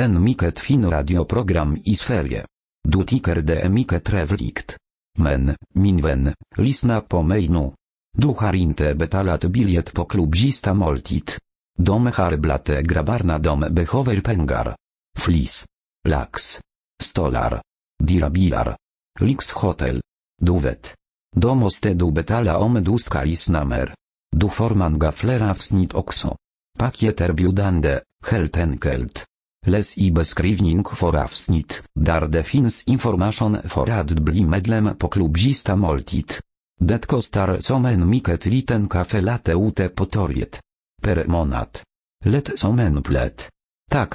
En mycket fin radioprogram i Sverige. Du tycker det är mycket trevligt. Men, min vän, lyssna på mig nu. Du har inte betalat biljett på klubb moltit. måltid. De har dom grabbarna de behöver pengar. Flis. Lax. Stolar. Dyra bilar. Lyxhotel. Du vet. Då måste du betala om du ska lyssna mer. Du får många fler avsnitt också. Paket erbjudande, helt enkelt. Läs i beskrivning för avsnitt, där det finns information för att bli medlem på klubb Sista måltid. Det kostar som en mycket liten kaffe latte ute på torget. Per månad. Lätt som en plätt. Tack,